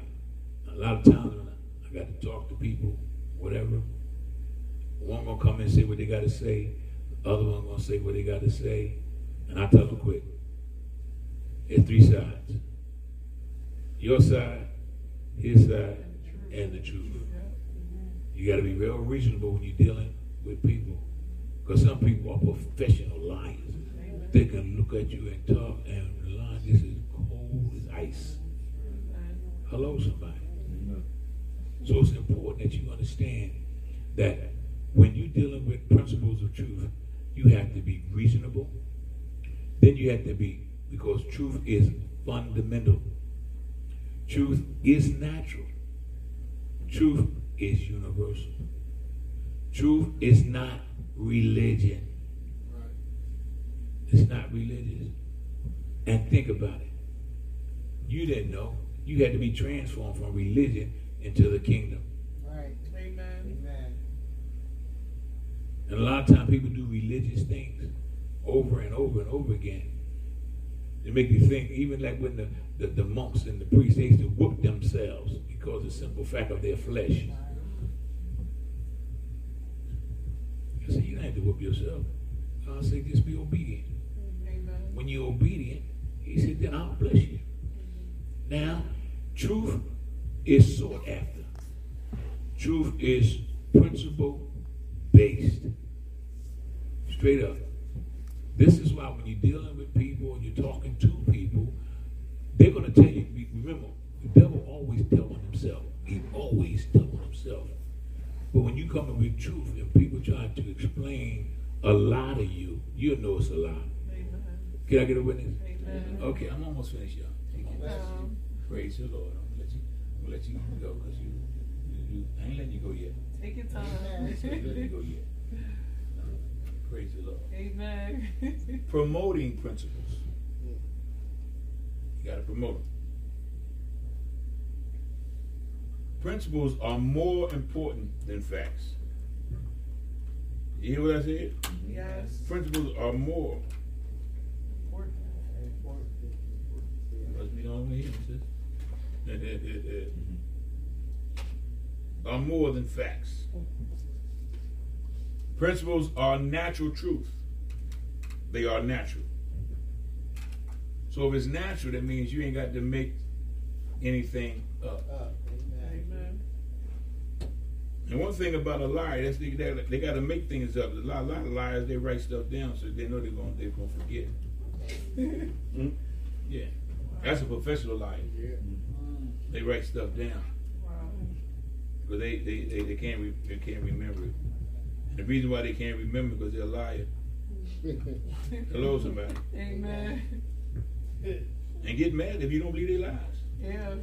a lot of times when I, got to talk to people, whatever, one gonna come and say what they gotta say, the other one gonna say what they gotta say, and I tell them quick. There's three sides. Your side, his side, and the truth. You gotta be real reasonable when you're dealing with people. Because some people are professional liars. They can look at you and talk and lie. This is cold as ice. Hello, somebody. So it's important that you understand that when you're dealing with principles of truth, you have to be reasonable. Then you have to be because truth is fundamental. Truth is natural. Truth is universal. Truth is not religion. It's not religious. And think about it. You didn't know. You had to be transformed from religion into the kingdom. Right. Amen. Amen. And a lot of times people do religious things over and over and over again. It make you think, even like when the, the, the monks and the priests, they used to whoop themselves because of the simple fact of their flesh. To whoop yourself. God said, just be obedient. Amen. When you're obedient, he said, then I'll bless you. Now, truth is sought after. Truth is principle based. Straight up. This is why when you're dealing with people and you're talking to people, they're going to tell you, remember, the devil always tell on himself. He always tell on himself. But when you come in with truth and people try to explain a lie to you, you'll know it's a lie. Amen. Can I get a witness? Amen. Okay, I'm almost finished, y'all. Thank. Um, Praise the Lord. I'm gonna let you, I'm gonna let you go because you, you, you, I ain't letting you go yet. take your time. I ain't letting you go yet. No. Praise the Lord. Amen. Promoting principles. You gotta promote them. Principles are more important than facts. You hear what I said? yes. Principles are more. Important. Must be on here, sis. Eh. Are more than facts. Principles are natural truth. They are natural. So if it's natural, that means you ain't got to make anything up. Up. Amen. Amen. And one thing about a liar, that's they, they, they got to make things up. A lot, a lot of liars, they write stuff down so they know they're going they're gonna forget. Hmm? Yeah, that's a professional liar. Yeah. They write stuff down. Wow. But they, they, they, they can't re, they can't remember it. And the reason why they can't remember because they're a liar. Hello, somebody. Amen. And get mad if you don't believe their lies. Yeah.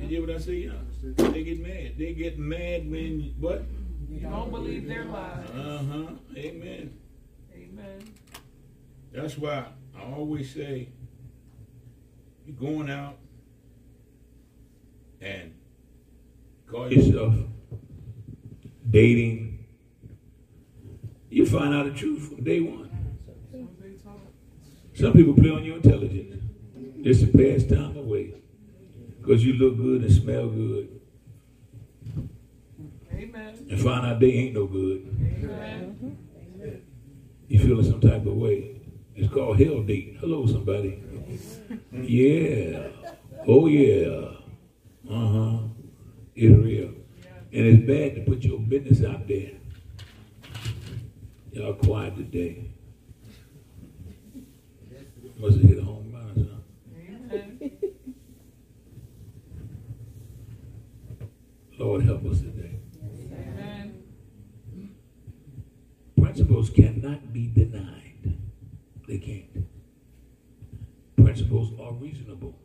You hear what I say? Yeah. They get mad. They get mad when what? You don't believe their lies. Uh huh. Amen. Amen. That's why I always say you're going out and call yourself dating. You find out the truth from day one. That's what they taught. Some people play on your intelligence. It's a pass time away. Because you look good and smell good. Amen. And find out they ain't no good. Amen. You feeling some type of way. It's called hell date. Hello, somebody. Yeah. Oh, yeah. Uh huh. It's real. And it's bad to put your business out there. Y'all quiet today. Must have hit home run, huh? Amen. Lord, help us today. Amen. Principles cannot be denied. They can't. Principles are reasonable.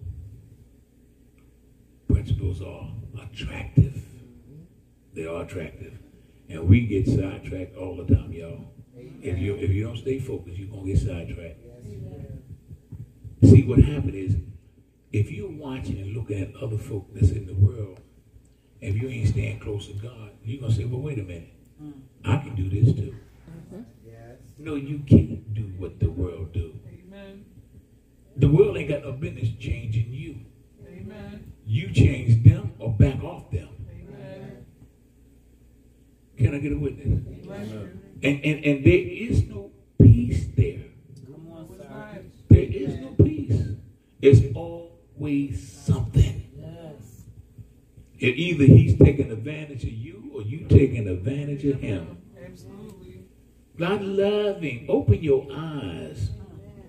Principles are attractive. They are attractive. And we get sidetracked all the time, y'all. If you if you don't stay focused, you're gonna get sidetracked. See what happened is if you're watching and looking at other folk that's in the world, if you ain't staying close to God, you're gonna say, Well, wait a minute. I can do this too. Yes. No, you can't do what the world do. Amen. The world ain't got no business changing you. Amen. You change them or back off them. Amen. Can I get a witness? Bless you. And and, and there is no peace there. Come on, Was sir. There is no peace. It's always something. It either he's taking advantage of you or you taking advantage of him. Absolutely. Not loving. Open your eyes.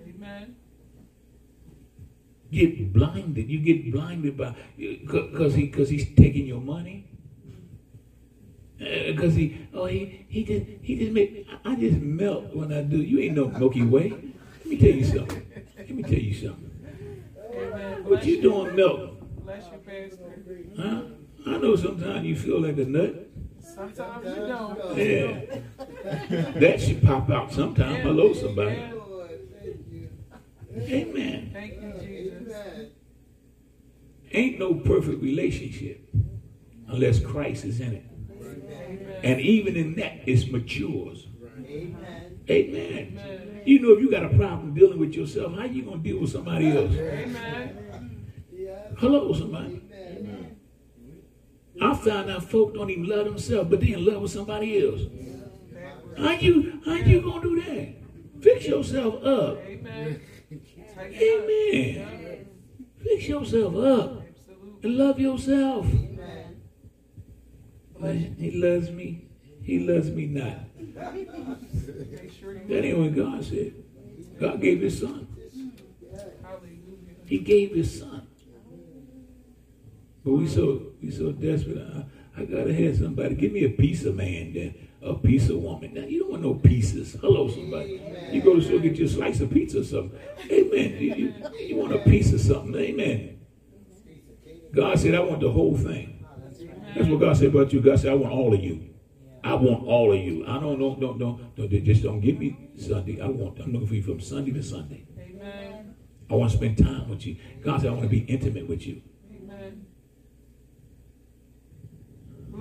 Amen. Get blinded. You get blinded by uh, because he because he's taking your money. Uh, because he oh he he just he just make I I just melt when I do. You ain't no Milky Way. Let me tell you something. Let me tell you something. Amen. What Bless you doing, Milton? Bless you, Pastor. Huh? I know sometimes you feel like a nut. Sometimes you don't. Yeah. That should pop out sometime. Hello, somebody. Yeah. Lord, thank you. Amen. Thank you, Jesus. Ain't no perfect relationship unless Christ is in it. Amen. And even in that, it's matures. Amen. Amen. Amen. You know, if you got a problem dealing with yourself, how you gonna deal with somebody else? Amen. Hello, somebody. Amen. I found out folk don't even love themselves, but they in love with somebody else. How you how you gonna do that? Fix yourself up. Amen. Amen. Fix yourself up and love yourself. He loves me. He loves me not. That ain't what God said. God gave his son. He gave his son. But we so we so desperate. I, I gotta have somebody. Give me a piece of man then. A piece of woman. Now you don't want no pieces. Hello, somebody. You go to store get you a slice of pizza or something. Amen. You, you, you want a piece of something. Amen. God said, I want the whole thing. That's what God said about you. God said, I want all of you. I want all of you. I don't don't don't don't, don't just don't give me Sunday. I want I'm looking for you from Sunday to Sunday. Amen. I want to spend time with you. God said, I want to be intimate with you.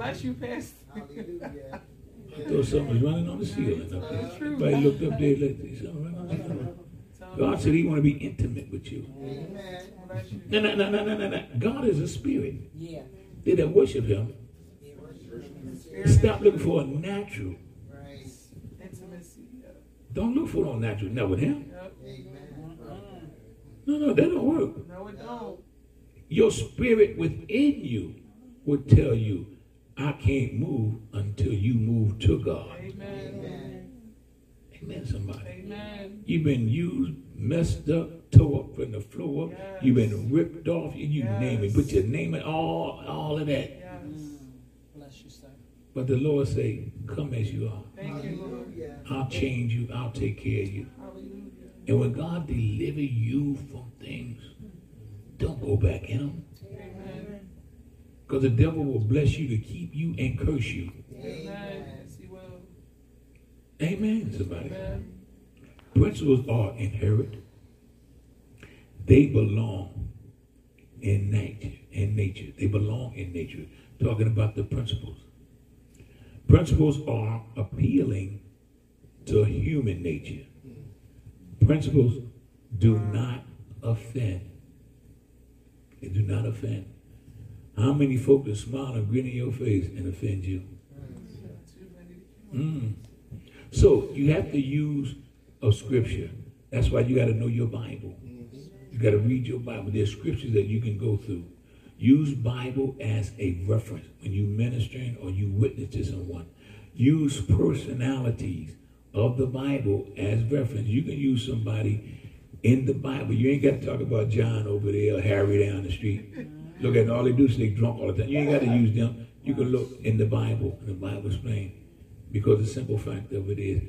Bless you, Pastor. Hallelujah. I thought something was running on the ceiling up there. True. Everybody looked up there, like, "Is something running on the ceiling?" God said He want to be intimate with you. Amen. No, no, no, no, no, no, no. God is a spirit. Yeah. They that worship Him Spirit stop looking for a natural. Right. intimacy. Yep. Don't look for no natural. Not with Him. Yep. Amen. No, no, that don't work. No, it don't. Your spirit within you would tell you, I can't move until you move to God. Amen. Amen, somebody. Amen. You've been used, messed up, tore up from the floor. Yes. You've been ripped off. You Yes. name it. Put your name in all, all of that. Yes. Mm. Bless you, sir. But the Lord say, come as you are. Thank you, Lord. I'll change you. I'll take care of you. Hallelujah. And when God deliver you from things, don't go back in them. Because the devil will bless you to keep you and curse you. Amen. Yes, he will. Amen, somebody. Amen. Principles are inherent. They belong in nature. In nature, they belong in nature. Talking about the principles. Principles are appealing to human nature. Principles do not offend. They do not offend. How many folk that smile and grin in your face and offend you? Mm. So you have to use a scripture. That's why you got to know your Bible. You got to read your Bible. There's scriptures that you can go through. Use Bible as a reference when you ministering or you witness to someone. Use personalities of the Bible as reference. You can use somebody in the Bible. You ain't got to talk about John over there or Harry down the street. Look at all they do is they drunk all the time. You ain't got to use them. You can look in the Bible, and the Bible explains. Because the simple fact of it is,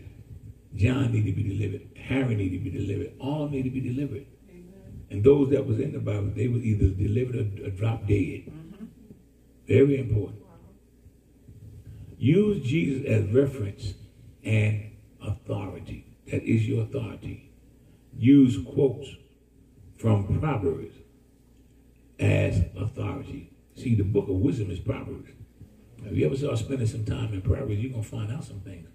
John need to be delivered. Harry need to be delivered. All need to be delivered. Amen. And those that was in the Bible, they were either delivered or, or dropped dead. Mm-hmm. Very important. Use Jesus as reference and authority. That is your authority. Use quotes from Proverbs as authority. See, the book of wisdom is Proverbs. If you ever saw spending some time in Proverbs, you're going to find out some things.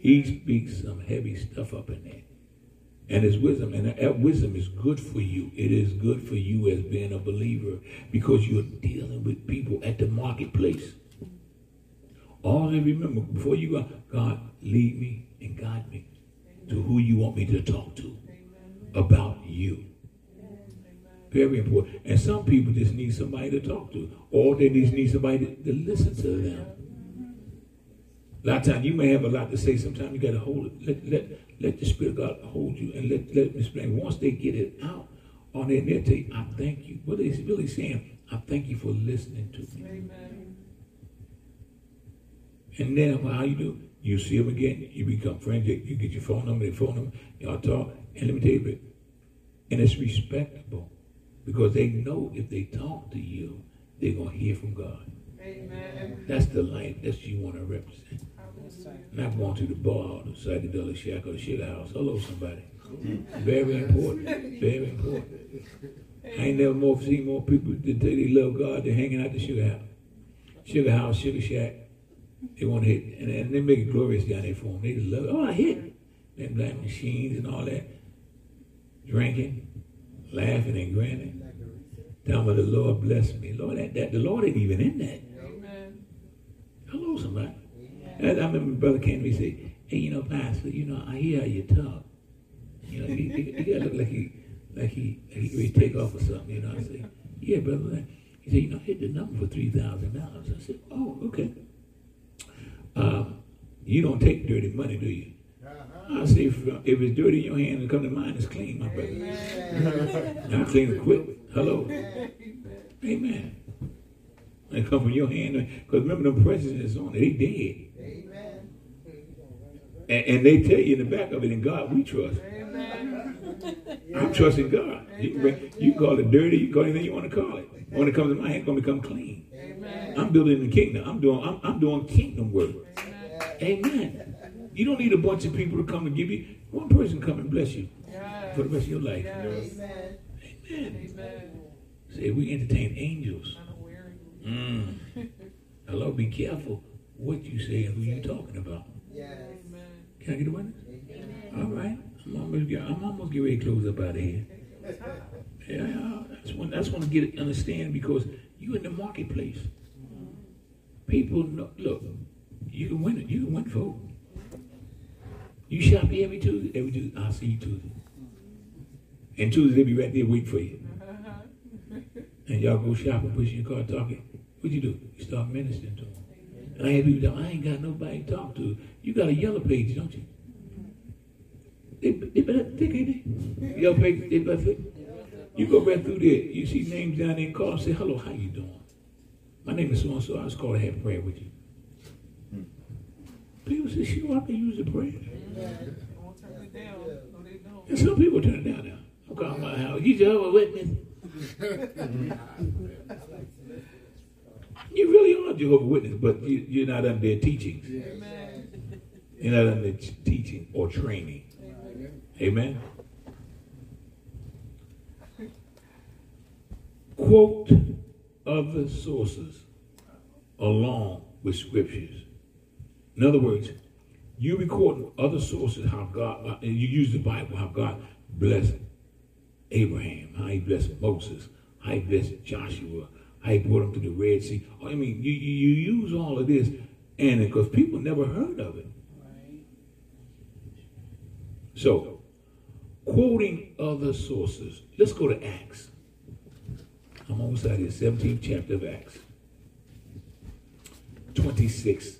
He speaks some heavy stuff up in there. And his wisdom, and that wisdom is good for you. It is good for you as being a believer because you're dealing with people at the marketplace. All they remember before you go, God, lead me and guide me to who you want me to talk to about you. Very important. And some people just need somebody to talk to, or they just need somebody to, to listen to them. A lot of times you may have a lot to say. Sometimes you got to hold it. Let, let, let the Spirit of God hold you and let, let them explain. Once they get it out on their net, say, I thank you. What is really saying? I thank you for listening to me. Amen. And then how you do? You see them again, you become friends, you, you get your phone number, their phone number, y'all talk. And let me tell you, And it's respectable because they know if they talk to you, they're going to hear from God. Amen. That's the life that you want to represent. Not going to the bar, the psychedelic shack, or the shit house. Hello, somebody. Very important. Very important. I ain't never more seen more people that say they love God than hanging out the sugar house. Sugar house, sugar shack. They want to hit, and, and they make it glorious down there for them. They just love it. Oh, I hit. Them black machines and all that. Drinking, laughing and grinning. Down where the Lord bless me. Lord, that, that the Lord ain't even in that. Amen. Hello, somebody. And I remember my brother came to me and said, Hey, you know, Pastor, you know, I hear how you talk. You know, he, he, he gotta look like he like he like he take off or something, you know. I said, Yeah, brother. He said, you know, hit the number for three thousand dollars. I said, Oh, okay. Um, you don't take dirty money, do you? I say, if, if it's dirty in your hand and come to mine, it's clean, my brother. I clean it quick. Hello. Amen. And come from your hand, because remember the presence is on it. They dead. And, and they tell you in the back of it, in God we trust. I'm trusting God. You you call it dirty, you call it anything you want to call it. When it comes to my hand, it's going to become clean. Amen. I'm building the kingdom. I'm doing I'm, I'm doing kingdom work. Amen. You don't need a bunch of people to come and give you. One person come and bless you for the rest of your life. Yes. Amen. Amen. Say we entertain angels. Unaware. Mm. Hello, be careful what you say and who you talking about. Amen. Can I get a witness? All right. I'm almost, get- I'm almost getting ready to close up out of here. Yeah, that's one. That's one to get it, understand because you in the marketplace. People know. Look, you can win it. You can win folk. You shop here every Tuesday. Every Tuesday, I'll see you Tuesday. And Tuesday they'll be right there waiting for you. And y'all go shopping, pushing your car, talking. What you do? You start ministering to them. And I have people tell, I ain't got nobody to talk to. You got a yellow page, don't you? They, they better thick, ain't they? Yellow page, they better thick. You go right through there. You see names down there and call and say, hello, how you doing? My name is so-and-so. I was called to have prayer with you. Hmm. People say, sure, I can use a prayer. Don't turn it down. No, they don't. Some people turn it down now. I'm calling my house. You Jehovah Witness. you really are Jehovah Witness, but you, you're not under their teachings. Amen. You're not under teaching or training. Amen. Quote other sources along with scriptures. In other words, you record other sources how God, uh, and you use the Bible, how God blessed Abraham, how he blessed Moses, how he blessed Joshua, how he brought him to the Red Sea. I mean, you, you, use all of this, and because people never heard of it. So, quoting other sources. Let's go to Acts. I'm almost out here, 17th chapter of Acts. 26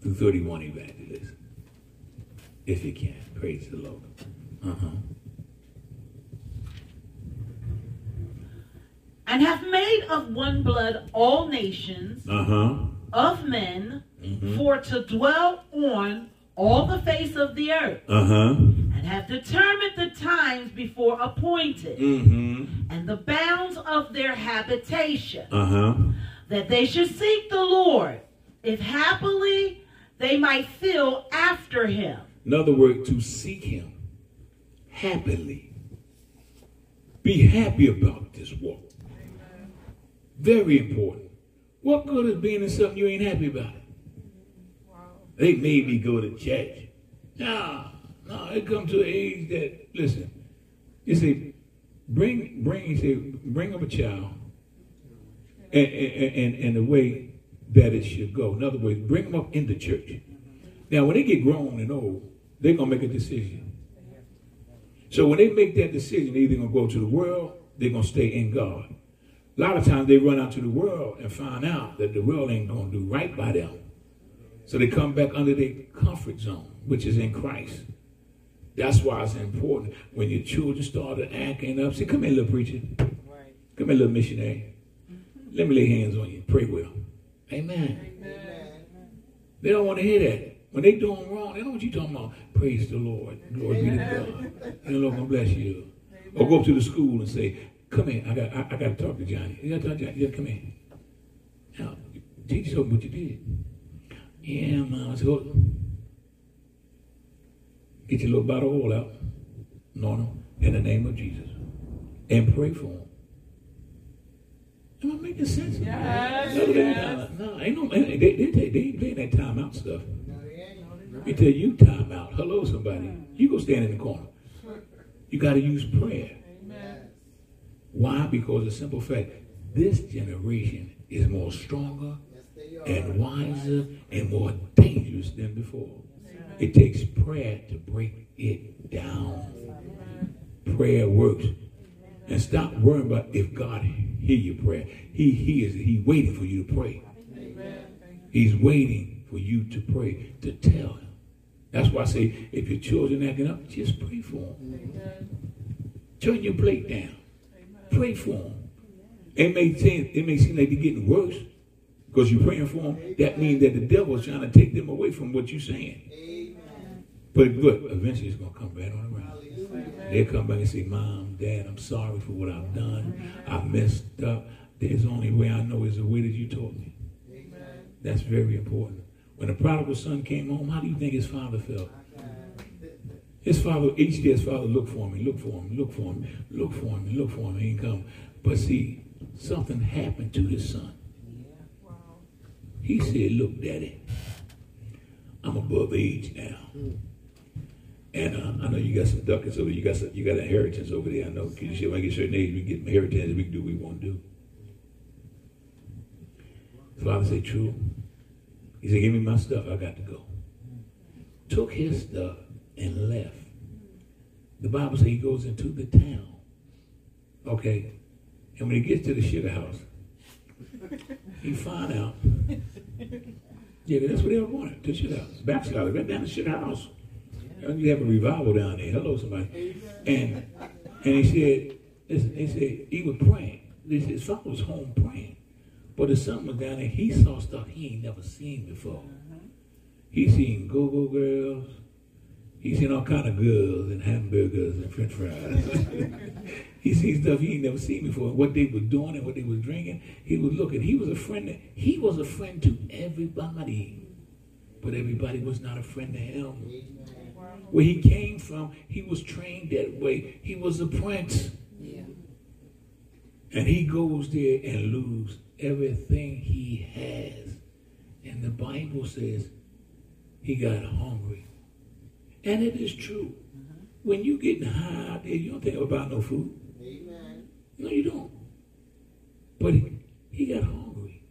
through 31 evangelists. If you can. Praise the Lord. Uh-huh. And have made of one blood all nations Uh-huh. of men Mhm. for to dwell on all the face of the earth, Uh-huh. and have determined the times before appointed, Mm-hmm. and the bounds of their habitation, Uh-huh. that they should seek the Lord, if happily they might feel after him. In other words, to seek him happily. Be happy about this walk. Very important. What good is being in something you ain't happy about? They made me go to church. No, no, it come to an age that listen. You see, bring bring you say bring up a child and and, and, and the way that it should go. In other words, bring them up in the church. Now, when they get grown and old, they're gonna make a decision. So when they make that decision, they're either gonna go to the world, they're gonna stay in God. A lot of times they run out to the world and find out that the world ain't gonna do right by them. So they come back under their comfort zone, which is in Christ. That's why it's important when your children start to acting up. Say, come here, little preacher. Right. Come here, little missionary. Let me lay hands on you. Pray them. Amen. Amen. They don't want to hear that. When they doing wrong, they know what you talking about. Praise the Lord. Glory be to God. And the Lord gonna bless you. Or go up to the school and say, come here, I got I, I gotta talk to Johnny. You gotta talk to Johnny. Yeah, come here. Now, teacher told me what you did. Yeah, mom. I said, go, get your little bottle of oil out. No, no. In the name of Jesus. And pray for him. Am I making sense? Yes, No, they, yes. no, ain't no, they, they, they, they ain't playing that timeout stuff. No, they ain't. They tell you time out. Hello, somebody. You go stand in the corner. You got to use prayer. Amen. Why? Because the simple fact, this generation is more stronger Yes, and wiser and more dangerous than before. It takes prayer to break it down. Prayer works. And stop worrying about if God hear your prayer. He hears it. He's waiting for you to pray. Amen. He's waiting for you to pray, to tell him. That's why I say, if your children acting up, just pray for them. Amen. Turn your plate down. Amen. Pray for them. It may seem, it may seem like they're getting worse because you're praying for them. That means that the devil is trying to take them away from what you're saying. But eventually it's going to come back on around. They'll come back and say, Mom, Dad, I'm sorry for what I've done. I messed up. There's only way I know is the way that you taught me. That's very important. When the prodigal son came home, how do you think his father felt? His father, each day his father looked for him, looked for him, looked for him, looked for him, look for him. He didn't come. But see, something happened to his son. He said, Look, daddy, I'm above age now. And uh, I know you got some ducats over there. You got some, you got inheritance over there. I know. You said when I get certain age, we get inheritance. We can do what we want to do. Father said, True. He said, Give me my stuff. I got to go. Took his stuff and left. The Bible says he goes into the town. Okay. And when he gets to the sugar house, he find out. Yeah, that's what they going to the sugar house. Backslider, right down the sugar house. You have a revival down there. Hello, somebody. And and he said, listen, he said he was praying. This his father was home praying. But his son was down there. He saw stuff he ain't never seen before. He seen go-go girls. He seen all kind of girls and hamburgers and french fries. he seen stuff he ain't never seen before. What they were doing and what they were drinking. He was looking. He was a friend. To, he was a friend to everybody. But everybody was not a friend to him. Where he came from, he was trained that way. He was a prince. Yeah. And he goes there and lose everything he has. And the Bible says he got hungry. And it is true. Mm-hmm. When you getting high out there, you don't think about no food. Amen. No, you don't. But he, he got hungry.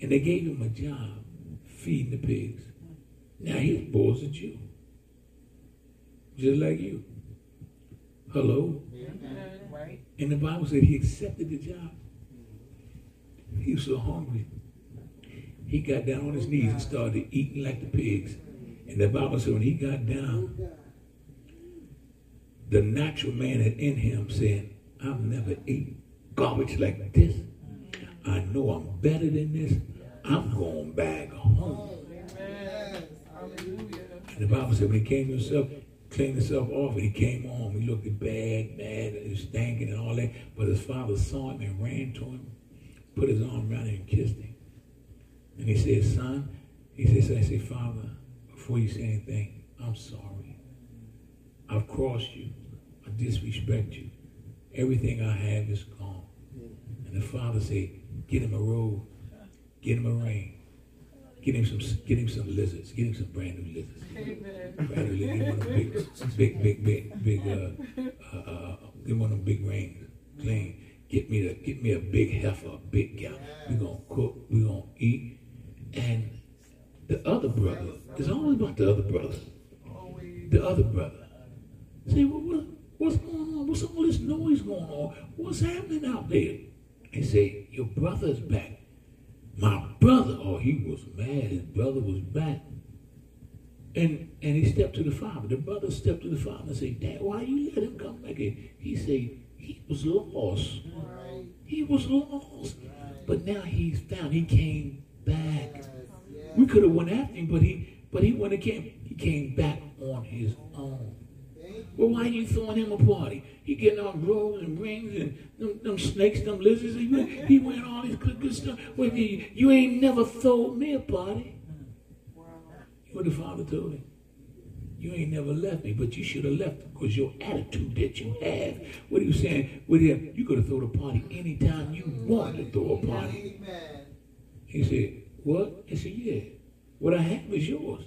And they gave him a job feeding the pigs. Now he's boys a Jew. Just like you. Hello? And the Bible said he accepted the job. He was so hungry. He got down on his knees and started eating like the pigs. And the Bible said when he got down, the natural man in him said, I've never ate garbage like this. I know I'm better than this. I'm going back home. And the Bible said when he came to himself, cleaned himself off, and he came home, he looked bad, bad, and he was stinking and all that. But his father saw him and ran to him, put his arm around him and kissed him. And he said, son, he said, son, he said, father, before you say anything, I'm sorry. I've crossed you. I disrespect you. Everything I have is gone. And the father said, get him a robe, get him a ring, get him some, get him some lizards, get him some brand new lizards. Amen. Brand new lizards. Get one of them big, big, big, big, big, uh, uh, uh, get one of them big rings, clean. Get me the, get me a big heifer, a big cow. We gonna cook, we gonna eat, and the other brother, it's always about the other brother. The other brother. Say, well, what, what's going on? What's all this noise going on? What's happening out there? He say, your brother's back. My brother, oh, he was mad. His brother was back. And and he stepped to the father. The brother stepped to the father and said, Dad, why you let him come back here? He said, he was lost. Right. He was lost. But now he's found. He came back. Yes. Yes. We could have went after him, but he But he went came, he came back on his own. Well, why are you throwing him a party? He getting all rolls and rings and them, them snakes, them lizards. He went, he went all this good, good stuff. Well, you, you ain't never thrown me a party. What the father told him. You ain't never left me, but you should have left because your attitude that you have. What are you saying? With him, you could have thrown a party anytime you want to throw a party. He said, What? He said, Yeah. What I had was yours.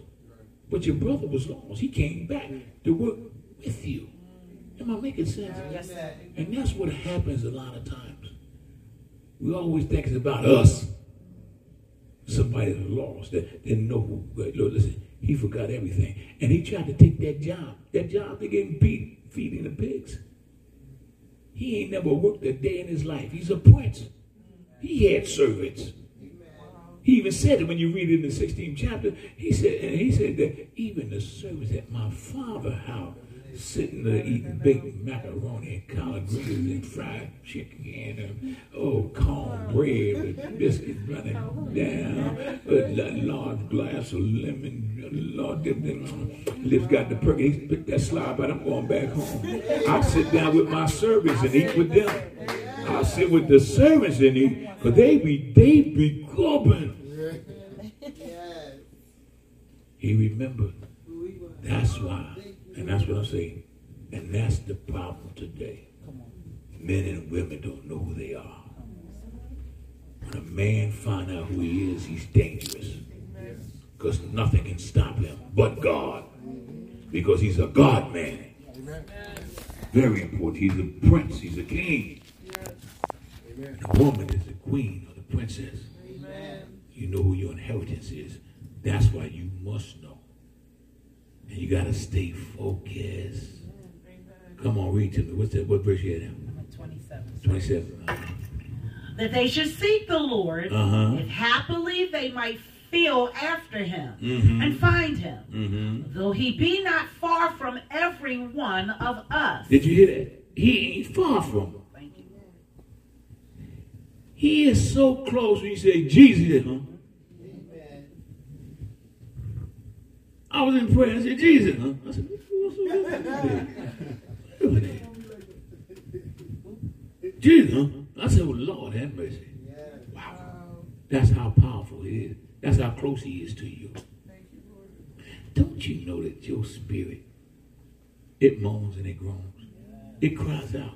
But your brother was lost. He came back to work with you. Am I making sense? Amen. And that's what happens a lot of times. We always think it's about us. Somebody lost that didn't know who. Look, listen, he forgot everything. And he tried to take that job. That job they gave him feed, feeding the pigs. He ain't never worked a day in his life. He's a prince. He had servants. He even said it when you read it in the 16th chapter. He said, and he said that even the servants at my father's house sitting there eating baked macaroni and collard greens and fried chicken and oh cornbread with biscuits running down, a large glass of lemon. Lord, them um, lips got the perk. He picked that slide, but I'm going back home. I'll sit down with my servants and eat with them. I'll sit with the servants and eat, but they be they be grubbing. He remembered. That's why. And that's what I'm saying. And that's the problem today. Men and women don't know who they are. When a man find out who he is, he's dangerous. Because nothing can stop him but God. Because he's a God man. Very important. He's a prince. He's a king. And a woman is the queen or the princess. You know who your inheritance is. That's why you must know. And you got to stay focused. Come on, read to me. What's that? What verse you at now? 27. 27. That they should seek the Lord, Uh-huh. if happily they might feel after him Mhm. and find him, Mm-hmm. though he be not far from every one of us. Did you hear that? He ain't far from you. He is so close when you say Jesus. Huh? I was in prayer. I said, Jesus. Huh? I said, what's that. Jesus. Huh? I said, Lord, have mercy. Wow. That's how powerful he is. That's how close he is to you. Don't you know that your spirit, it moans and it groans. It cries out.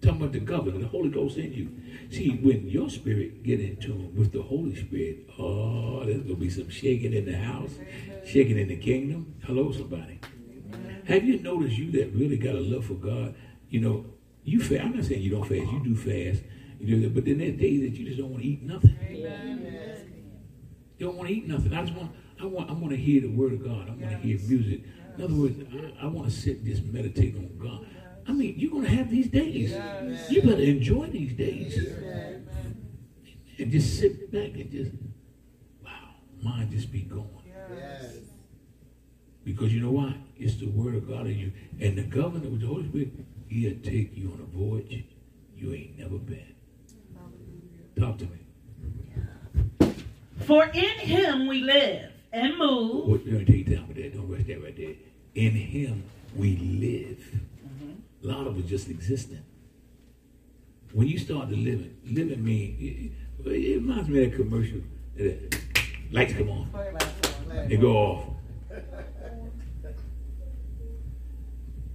Talking about the governor, the Holy Ghost in you. See, when your spirit get in tune with the Holy Spirit, oh, there's gonna be some shaking in the house, shaking in the kingdom. Hello, somebody. Have you noticed you that really got a love for God? You know, you fast. I'm not saying you don't fast. You do fast. You that, but then there's days that you just don't want to eat nothing. You don't want to eat nothing. I just want, I want, I want to hear the word of God. I want to hear music. In other words, I, I want to sit and just meditate on God. I mean, you're going to have these days. You better enjoy these days. And just sit back and just, wow, mind just be going. Yes. Because you know why? It's the word of God in you. And the governor with the Holy Spirit, he'll take you on a voyage you ain't never been. Talk to me. For in him we live and move. What, let me take down with that. Don't rush that right there. In him we live. A lot of us just existing. When you start to live it, living mean it, it reminds me of that commercial. that Lights come on, they go off.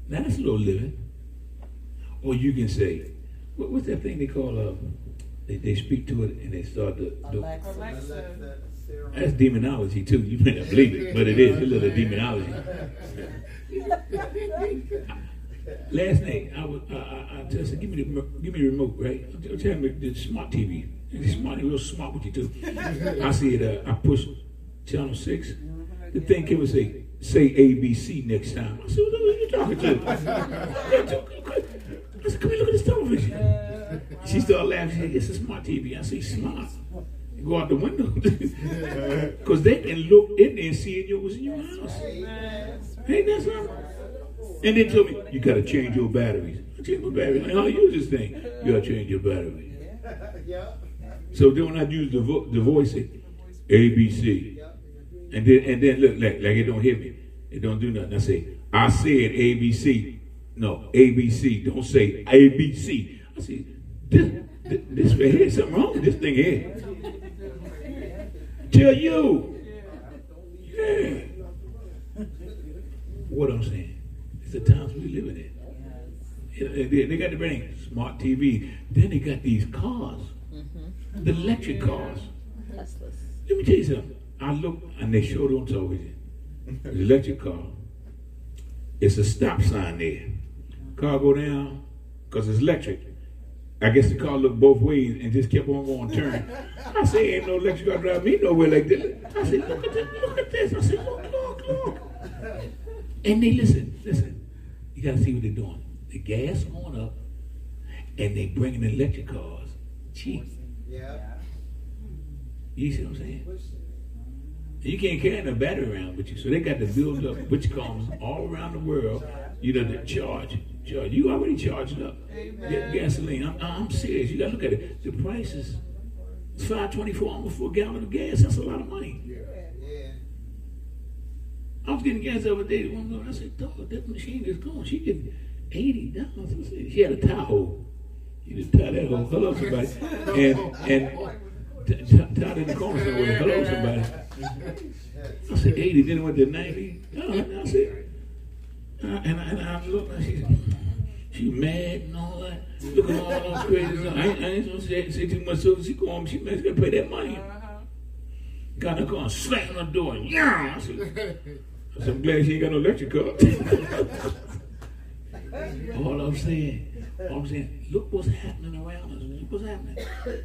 Now that's a little living. Or you can say, what, what's that thing they call? Uh, they, they speak to it and they start to. to Alexa. Alexa, that's demonology too. You may not believe it, but it is a little demonology. Last night, I was I, I, I just said, give me the remote- give me the remote, right? I'm telling me the smart TV. The smart, real smart with you too. I see it. Uh, I push channel six. The thing came and say say ABC next time. I said, what are you talking to? I said, come here, look at this television. She started laughing. She said, it's a smart TV. I say, smart. Go out the window. Because they can look in there and see it was in your house. Ain't that something? And they told me, you got to change your batteries. I change my batteries. Like, how you use this thing? You got to change your batteries. Yeah. So then when I use the, vo- the voice, it, ABC. And then and then look like like it don't hit me. It don't do nothing. I say, I said ABC. No, ABC. Don't say ABC. I say, this this, this right here, something wrong with this thing here. Tell you. Yeah. What I'm saying. The times we living in. They, got the brain, smart TV. Then they got these cars, mm-hmm. the electric cars. Let me tell you something. I look and they showed on television. The electric car. It's a stop sign there. Car go down because it's electric. I guess the car looked both ways and just kept on going turn. I say, ain't no electric car drive me nowhere like this. I said, look at this, look at this. I said, look, look, look. And they listen, listen. You gotta see what they're doing. The gas going up, and they bringing electric cars cheap. Yeah. You see what I'm saying? You can't carry no battery around with you, so they got to build up which comes all around the world. You know, to charge, charge. You already charged up. Get gasoline. I'm, I'm serious. You got to look at it. The price is five twenty four almost for a gallon of gas. That's a lot of money. Yeah. I was getting gas the other day. One girl, I said, "Dog, that machine is gone. She getting eighty dollars." She had a Tahoe. You just tie that hole. Hello, somebody. And and t- t- in the corner somewhere. Hello, somebody. I said eighty. Then it went to ninety. I said, uh, and I, and I looked. And she said, she mad and all that. Looking all all crazy. So I, ain't- I ain't supposed to say, say too much. So she go home. She man, she gotta pay that money. Got in the car and slammed the door. Yeah. I said, Said, I'm glad she ain't got no electric car. all I'm saying, all I'm saying, look what's happening around us. Look what's happening.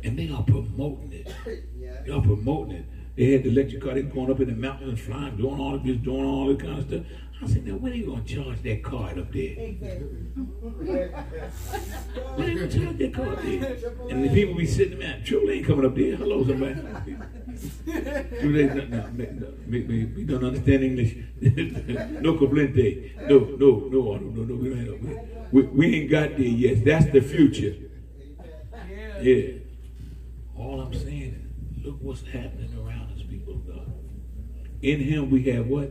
And they are promoting it. They are promoting it. They had the electric car, they going up in the mountains, flying, doing all this, doing all this kind of stuff. I said, now when are you gonna charge that card up there? When are you gonna charge that card up there? And the people be sitting there, True ain't coming up there. Hello, somebody. Do they no, no, no, we, we, we don't understand English. no complainte. No, no, no, no, no, no, we, don't have- we, we ain't got there yet. That's the future. Yeah. All I'm saying is, look what's happening around us, people of God. In Him we have what?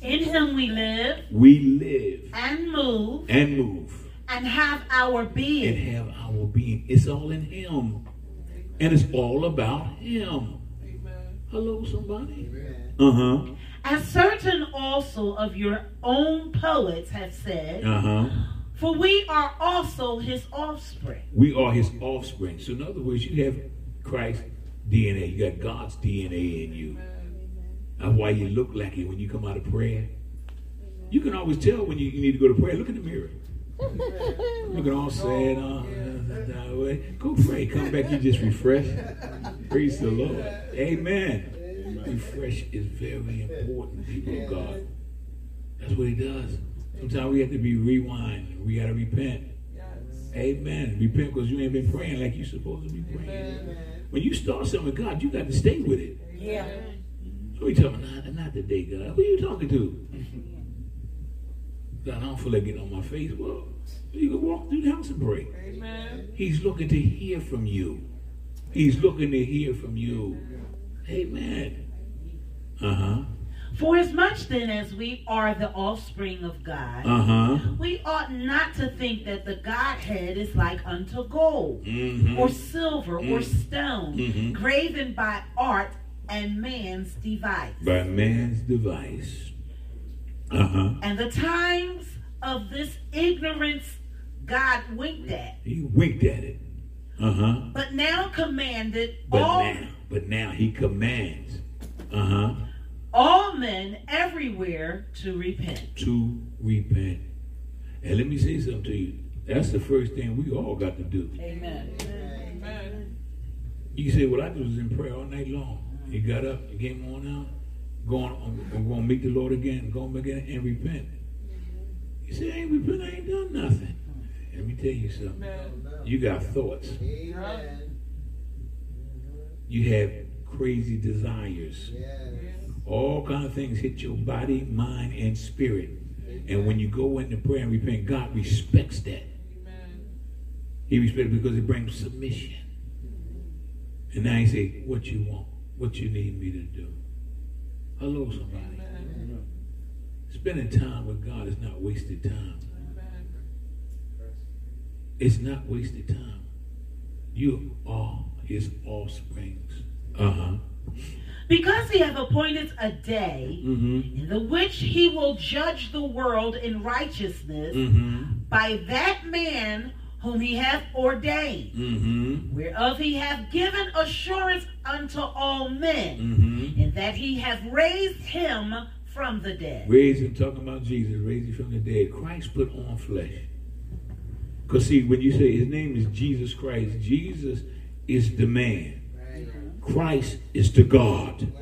In him we live We live and move and move and have our being. and have our being. It's all in Him. And it's all about Him. Hello, somebody? Uh huh. As certain also of your own poets have said, Uh huh. for we are also his offspring. We are His offspring. So, in other words, you have Christ DNA. You got God's DNA in you. That's why you look like it when you come out of prayer. You can always tell when you, you need to go to prayer. Look in the mirror. Looking all sad. Uh, that way. Go pray. Come back. You just refresh. Praise the Lord. Amen. Refresh is very important, people of God. That's what He does. Sometimes we have to be rewind. We got to repent. Amen. Repent because you ain't been praying like you're supposed to be praying. When you start something with God, you got to stay with it. Yeah. Who are you talking about? Not, not today, God. Who are you talking to? God, I don't feel like getting on my face. Well, you can walk through the house and pray. Amen. He's looking to hear from you. He's looking to hear from you. Amen. Uh huh. For as much then as we are the offspring of God, Uh huh. we ought not to think that the Godhead is like unto gold, Mm-hmm. or silver, or Mm. stone, Mhm. graven by art and man's device. By man's device. Uh huh. And the times of this ignorance God winked at, He winked at it. Uh huh. but now commanded But all, now, but now he commands. Uh huh. all men everywhere to repent. To repent. And let me say something to you. That's the first thing we all got to do. Amen. Amen. You say, well, I was in prayer all night long. You got up, you came on out, going, I'm, I'm going to meet the Lord again, going back in and repent. You say, I ain't repent, I ain't done nothing. Let me tell you something. Amen. You got thoughts. Amen. You have crazy desires. Yes. All kind of things hit your body, mind, and spirit. And when you go into prayer and repent, God respects that. Amen. He respects it because it brings submission. And now he say, what you want, what you need me to do. Hello, somebody. Amen. Spending time with God is not wasted time. Amen. It's not wasted time. You are his offsprings. Uh-huh. Because he hath appointed a day Mm-hmm. in the which he will judge the world in righteousness Mm-hmm. by that man whom he hath ordained, Mm-hmm. whereof he hath given assurance unto all men, Mm-hmm. and that he hath raised him from the dead. Raise him, talking about Jesus, raise him from the dead. Christ put on flesh. Because see, when you say his name is Jesus Christ, Jesus is the man. Christ is the God.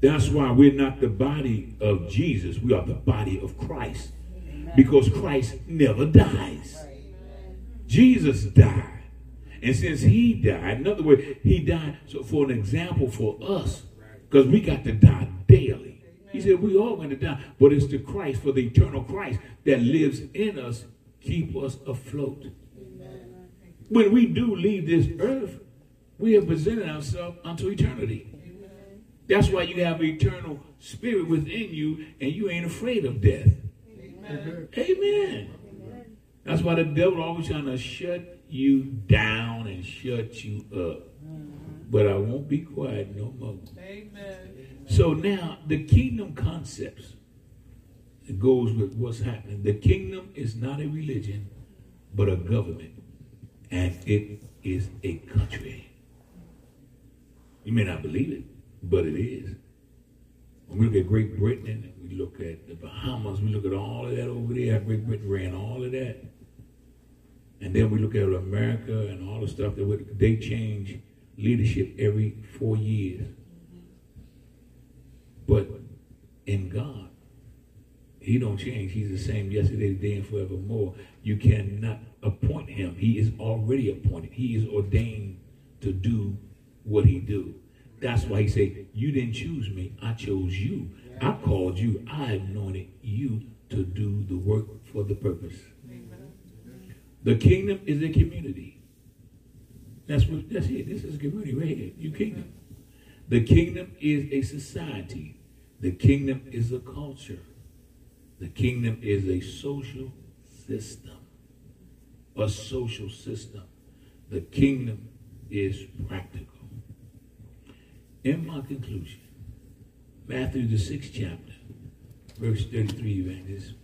That's why we're not the body of Jesus. We are the body of Christ. Because Christ never dies. Jesus died. And since he died, in other words, he died so for an example for us. Because we got to die daily. He said we all going to die. But it's the Christ, for the eternal Christ that lives in us, keep us afloat. When we do leave this earth, we have presented ourselves unto eternity. That's why you have eternal spirit within you and you ain't afraid of death. Amen. That's why the devil always trying to shut you down and shut you up. Mm-hmm. But I won't be quiet no more. Amen. So now the kingdom concepts it goes with what's happening. The kingdom is not a religion, but a government, and it is a country. You may not believe it, but it is. When we look at Great Britain we look at the Bahamas, we look at all of that over there. Great Britain ran all of that. And then we look at America and all the stuff that would, they change leadership every four years. But in God, He don't change. He's the same yesterday, today, and forevermore. You cannot appoint him. He is already appointed. He is ordained to do what he do. That's why he said, You didn't choose me, I chose you. I called you, I anointed you to do the work for the purpose. The kingdom is a community. That's what that's it. This is a community right here. You kingdom. The kingdom is a society. The kingdom is a culture. The kingdom is a social system. A social system. The kingdom is practical. In my conclusion, Matthew the sixth chapter, verse 33, evangelist.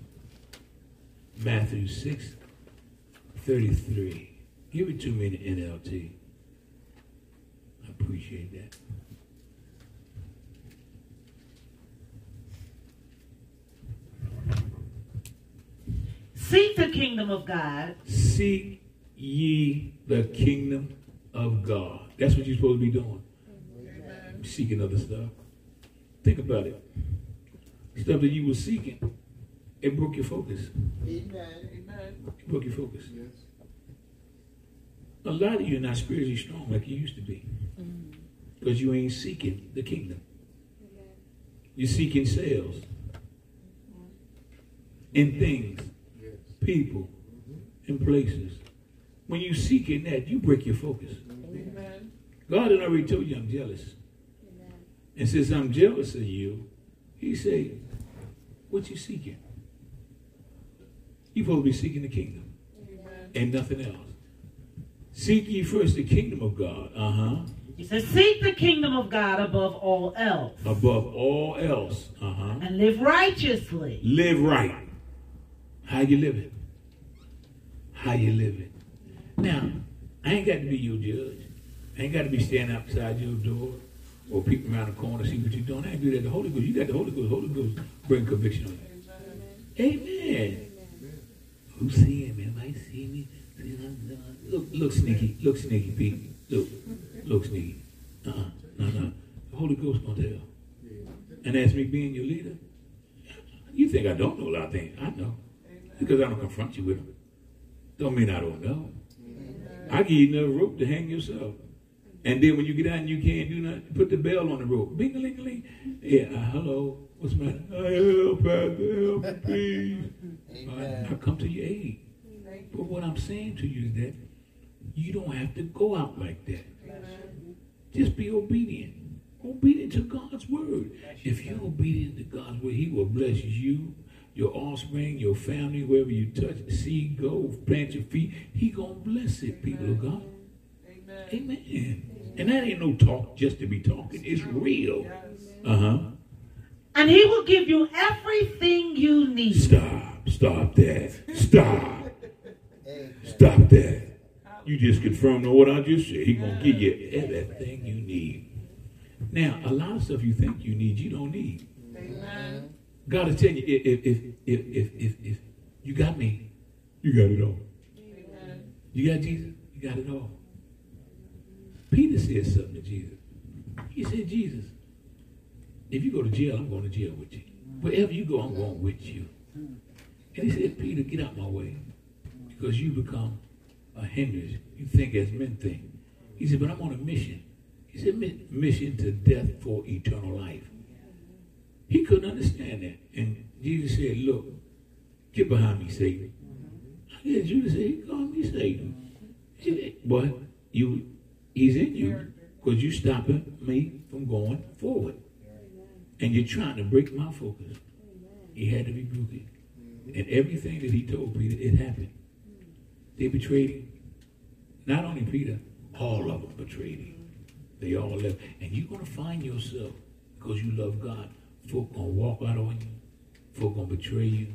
Matthew 6, 33. Give it to me in the NLT. I appreciate that. Seek the kingdom of God Seek ye the kingdom of God. That's what you're supposed to be doing. Seeking other stuff. Think about it. Stuff that you were seeking, it broke your focus. Amen. Amen. It broke your focus. A lot of you are not spiritually strong like you used to be. Because you ain't seeking the kingdom. You're seeking sales. In things, people, and places. When you seeking that, you break your focus. Amen. God had already told you I'm jealous. And since I'm jealous of you, he said, what you seeking? You supposed to be seeking the kingdom Amen. and nothing else. Seek ye first the kingdom of God. Uh-huh. He says, Seek the kingdom of God above all else Above all else. Uh-huh. and live righteously. Live right. How you living? How you living? Now, I ain't got to be your judge. I ain't got to be standing outside your door or peeping around the corner see what you're doing. I ain't do that. The Holy Ghost, you got the Holy Ghost. The Holy Ghost bring conviction on you. Amen. Amen. Who's seeing me? Anybody see me? Look, look sneaky. Look sneaky, Pete. Look, look sneaky. Uh-uh. No, no. The Holy Ghost gonna tell. And as me being your leader, you think I don't know a lot of things. I know. Because I don't confront you with them. Don't mean I don't know. I give you another rope to hang yourself. And then when you get out and you can't do nothing, put the bell on the rope. Bing a ling a ling. Yeah, uh, hello. What's the matter? Help, help me, please. I, I come to your aid. But what I'm saying to you is that you don't have to go out like that. Just be obedient. Obedient to God's word. If you're obedient to God's word, He will bless you, your offspring, your family, wherever you touch, see, go, plant your feet. He gonna bless it, people of God. Amen. Amen. And that ain't no talk just to be talking. It's real. Uh huh. And he will give you everything you need. Stop. Stop that. Stop. Stop that. You just confirmed on what I just said. He gonna give you everything you need. Now, a lot of stuff you think you need, you don't need. Amen. God is telling you, if if if if if, if you got me, you got it all. Amen. You got Jesus, you got it all. Peter said something to Jesus. He said, Jesus, if you go to jail, I'm going to jail with you. Wherever you go, I'm going with you. And he said, Peter, get out my way. Because you become a hindrance. You think as men think. He said, but I'm on a mission. He said, mission to death for eternal life. He couldn't understand that. And Jesus said, look, get behind me, Satan. I guess Judas said, he called me Satan. He said, but you, he's in you because you're stopping me from going forward. And you're trying to break my focus. He had to rebuke it. And everything that he told Peter, it happened. They betrayed him. Not only Peter, all of them betrayed him. They all left. And you're going to find yourself, because you love God, folk going to walk out on you. Folk going to betray you.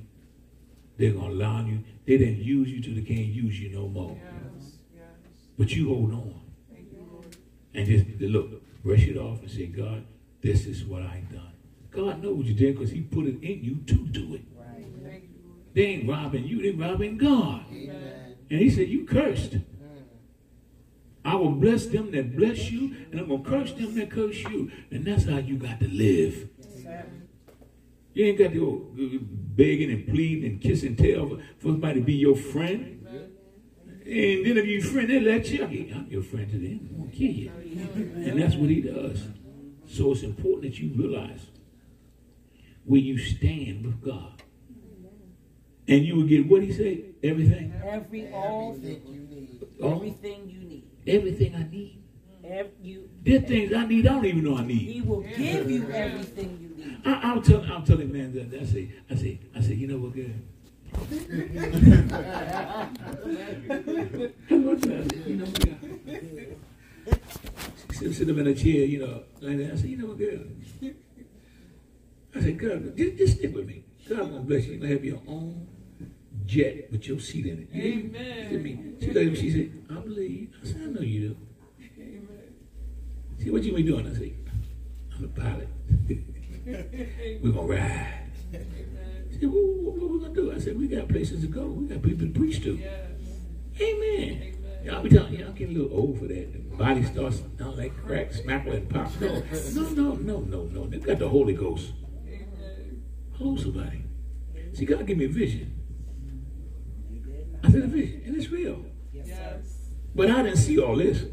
They're going to lie on you. They didn't use you till they can't use you no more. Yes. Yes. But you hold on. Thank you, Lord. And just look, brush it off and say, God, this is what I've done. God knows what you did because he put it in you to do it. Thank you, Lord. They ain't robbing you, they robbing God. Amen. And he said, you cursed. I will bless them that bless you, and I'm going to curse them that curse you. And that's how you got to live. You ain't got to go begging and pleading and kissing tail for, for somebody to be your friend. And then if you friend, they let you. "Okay, I'm your friend to the end. I'm going to kill you. And that's what he does. So it's important that you realize where you stand with God. And you will get what he say? Everything. Every all Everything you need. Everything you need. Everything I need. Ev- you, There are things I need I don't even know I need. he will give you everything you need. I, I'll tell I'll tell him man that I say I say I say you know what girl. I want to- I say, you know what sit, sit up in a chair, you know, like that. I said, you know what, girl? I said, girl, just, just stick with me. God gonna bless you. You're gonna have your own jet with your seat in it. You? Amen. Me. She looked at me, she said, I believe. I said, I know you do. Amen. See, what you be doing? I said, I'm the pilot. We're gonna ride. She said, what, what, what we gonna do? I said, we got places to go. We got people to preach to. Yes. Amen. Y'all be telling y'all getting a little old for that. The body starts sounding like crack, smackle, and pop. No, no, no, no, no, no. They got the Holy Ghost. Amen. Hello, somebody. See, God give me a vision. I said and it's real. Yes. But I didn't see all this.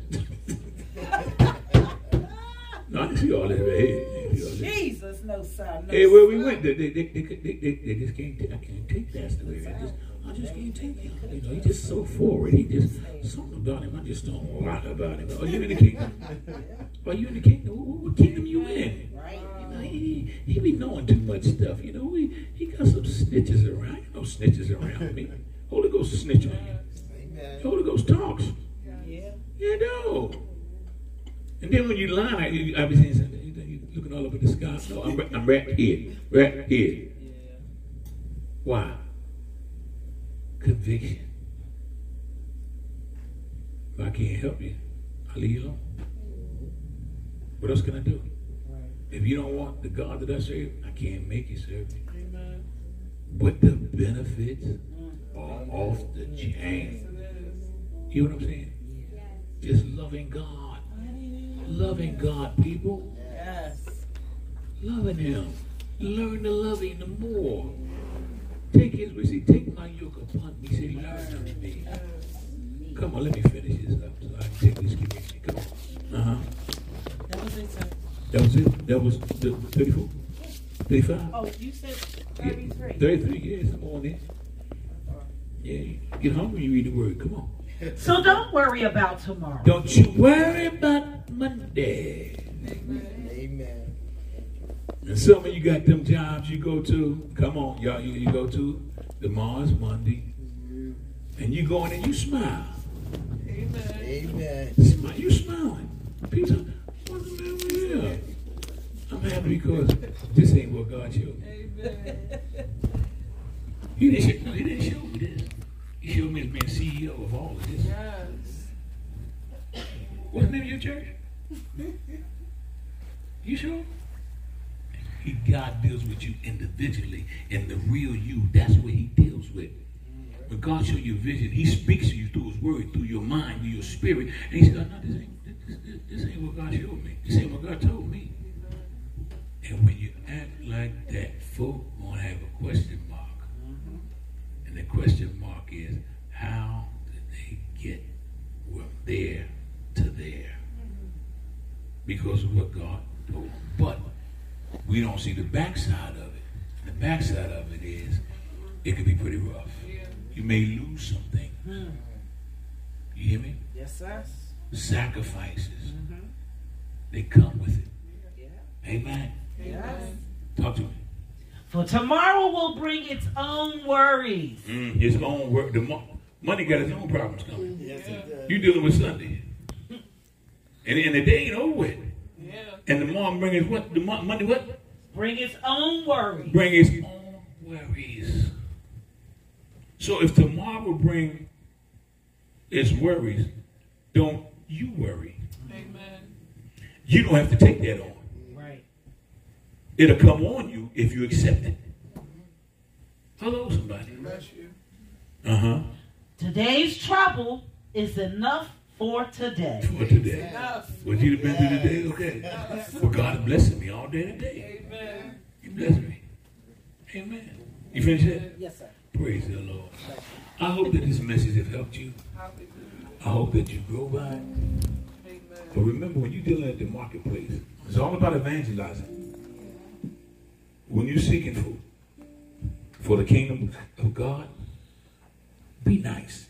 no, I didn't see all this. See all this. Jesus, no son. No Hey, where we went, they, they, they, they, they, they, they just can't. I can't take that. I just, I just can't take him. You know, he's just so forward. He just something about him. I just don't like about him. Are you in the kingdom? Are you in the kingdom? What, what kingdom you in? Right. You know, he, he be knowing too much stuff. You know, he, he got some snitches around. Ain't no snitches around me. Holy Ghost snitch on you. Amen. Holy Ghost talks. Yeah. You know. And then when you lie, I, you- I be saying something. You know, you looking all up at the sky. No, I'm, right- I'm right here. Right here. Why? Conviction. If I can't help you, I'll leave you alone. What else can I do? If you don't want the God that I serve, I can't make you serve me. Amen. But the benefits are off the chain. You know what I'm saying? Just loving God. Loving God, people. Yes. Loving Him. Learn to love Him the more. Take His we say, take my yoke upon me. Say, learn of me. Come on, let me finish this up so I can take this community. Come on. Uh huh. That was it, sir. That was it. That was the 34? 35? Oh, you said 33. 33 years. I'm on it. Yeah. Get hungry, you read the word. Come on. So don't worry about tomorrow. Don't you worry about Monday. Amen. And some of you got them jobs you go to. Come on, y'all. You, you go to the Mars Monday, and you go in and you smile. Amen. Amen. Smile. You smiling. People, say, what's the matter with you? I'm happy because this ain't what God showed me. Amen. He didn't, show, he didn't show me this. He showed me as being CEO of all of this. Yes. What's the name of your church? You sure? He God deals with you individually, and the real you, that's what he deals with. When God shows you vision, he speaks to you through his word, through your mind, through your spirit. And he said, oh, no, this ain't, this, this, this ain't what God showed me. This ain't what God told me. And when you act like that, folk gonna have a question mark. And the question mark is, how did they get from there to there? Because of what God told them. But we don't see the backside of it. The backside of it is, it could be pretty rough. You may lose something. You hear me? Yes, sir. Sacrifices. Mm-hmm. They come with it. Yeah. Amen. Yes. Talk to me. For tomorrow will bring its own worries. Mm, his own work. The mo- money got its own problems coming. Yes, it does. You dealing with Sunday, and, and the day ain't over with. Yeah. And the mom bring his what? The mo- money what? Bring its own worries. Bring his own worries. So if tomorrow will bring its worries, don't you worry. Amen. You don't have to take that on. Right. It'll come on you if you accept it. Hello, somebody. Bless you. Uh huh. Today's trouble is enough for today. For today. Enough. What you've been through today, okay. Well, God is blessing me all day today. Amen. He blessed me. Amen. You finished that? Yes, sir. Praise the Lord. I hope that this message has helped you. I hope that you grow by it. But remember, when you're dealing at the marketplace, it's all about evangelizing. When you're seeking for, for the kingdom of God, be nice.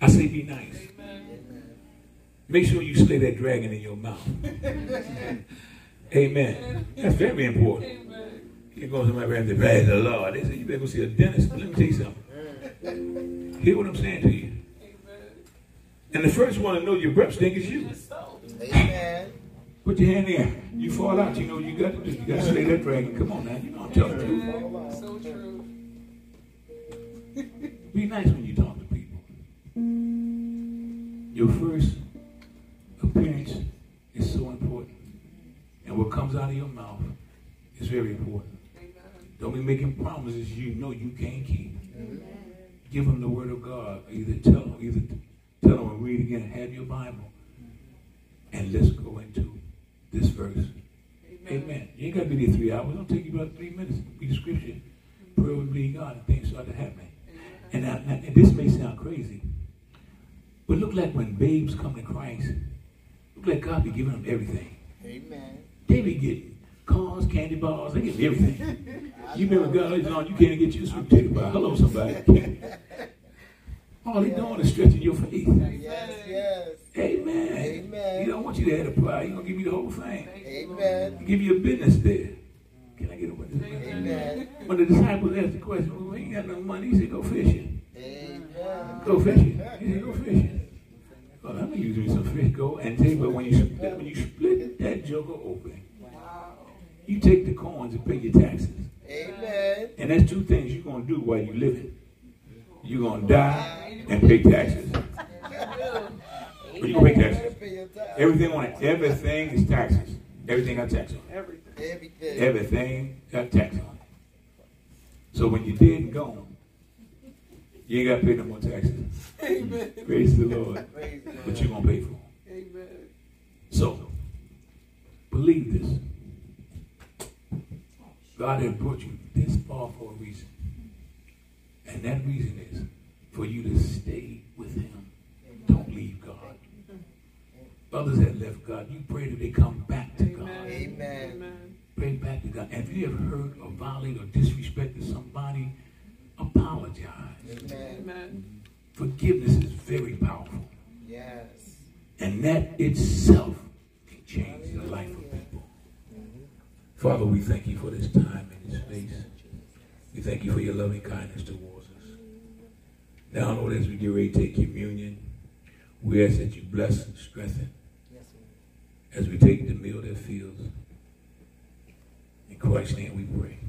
I say be nice. Amen. Make sure you slay that dragon in your mouth. Amen. That's very important. Amen. You go to somebody and say, praise the Lord. They say, you better go see a dentist. Let me tell you something. Hear what I'm saying to you. And the first one to know your breath stink is you. Amen. Put your hand in. You fall out, you know what you got to do. You got to slay that dragon. Come on now. You know I'm telling you. Amen. So true. Be nice when you talk to people. Your first appearance is so important. And what comes out of your mouth is very important. Amen. Don't be making promises you know you can't keep. Give them the word of God. Either tell them, either tell them and read again. Have your Bible. And let's go into this verse. Amen. You ain't got to be there three hours. It'll take you about three minutes. to Read the scripture. Mm-hmm. Pray and believe God and things start to happen. And, now, now, and this may sound crazy, but look like when babes come to Christ, look like God be giving them everything. Amen. They be getting cars, candy bars, they get everything. You remember God is on, you can't get your sweet potato pie. Hello, somebody. All they doing is stretching your faith. Yes, yes. Amen. Amen. He don't want you to have a pie. He gonna give you the whole thing. Amen. He give you a business there. Can I get a witness? Amen. When the disciples asked the question, well, we ain't got no money, he said, go fishing. Amen. Go fishing. He said, go fishing. Well, I'm gonna use me some fish. Go and take, but when you split, when you split that joker open, Wow. you take the coins and pay your taxes. Amen. And that's two things you're gonna do while you're living. You're gonna die and pay taxes. But you pay taxes. Everything on it. Everything is taxes. Everything got tax on it. Everything. Everything. Everything got tax on it. So when you're dead and gone, you ain't got to pay no more taxes. Amen. Praise the Lord. Praise But you're going to pay for it. Amen. So, believe this. God has brought you this far for a reason. And that reason is for you to stay with Him. Don't leave God. Others that left God, you pray that they come back to God. Amen. Amen. Pray back to God. And if you have hurt or violated or disrespected somebody, apologize. Amen. Amen. Forgiveness is very powerful. Yes. And that itself can change the life of people. Father, we thank you for this time and this space. We thank you for your loving kindness towards us. Now, Lord, as we get ready to take communion, we ask that you bless and strengthen Yes, as we take the meal that fills. In Christ's name we pray.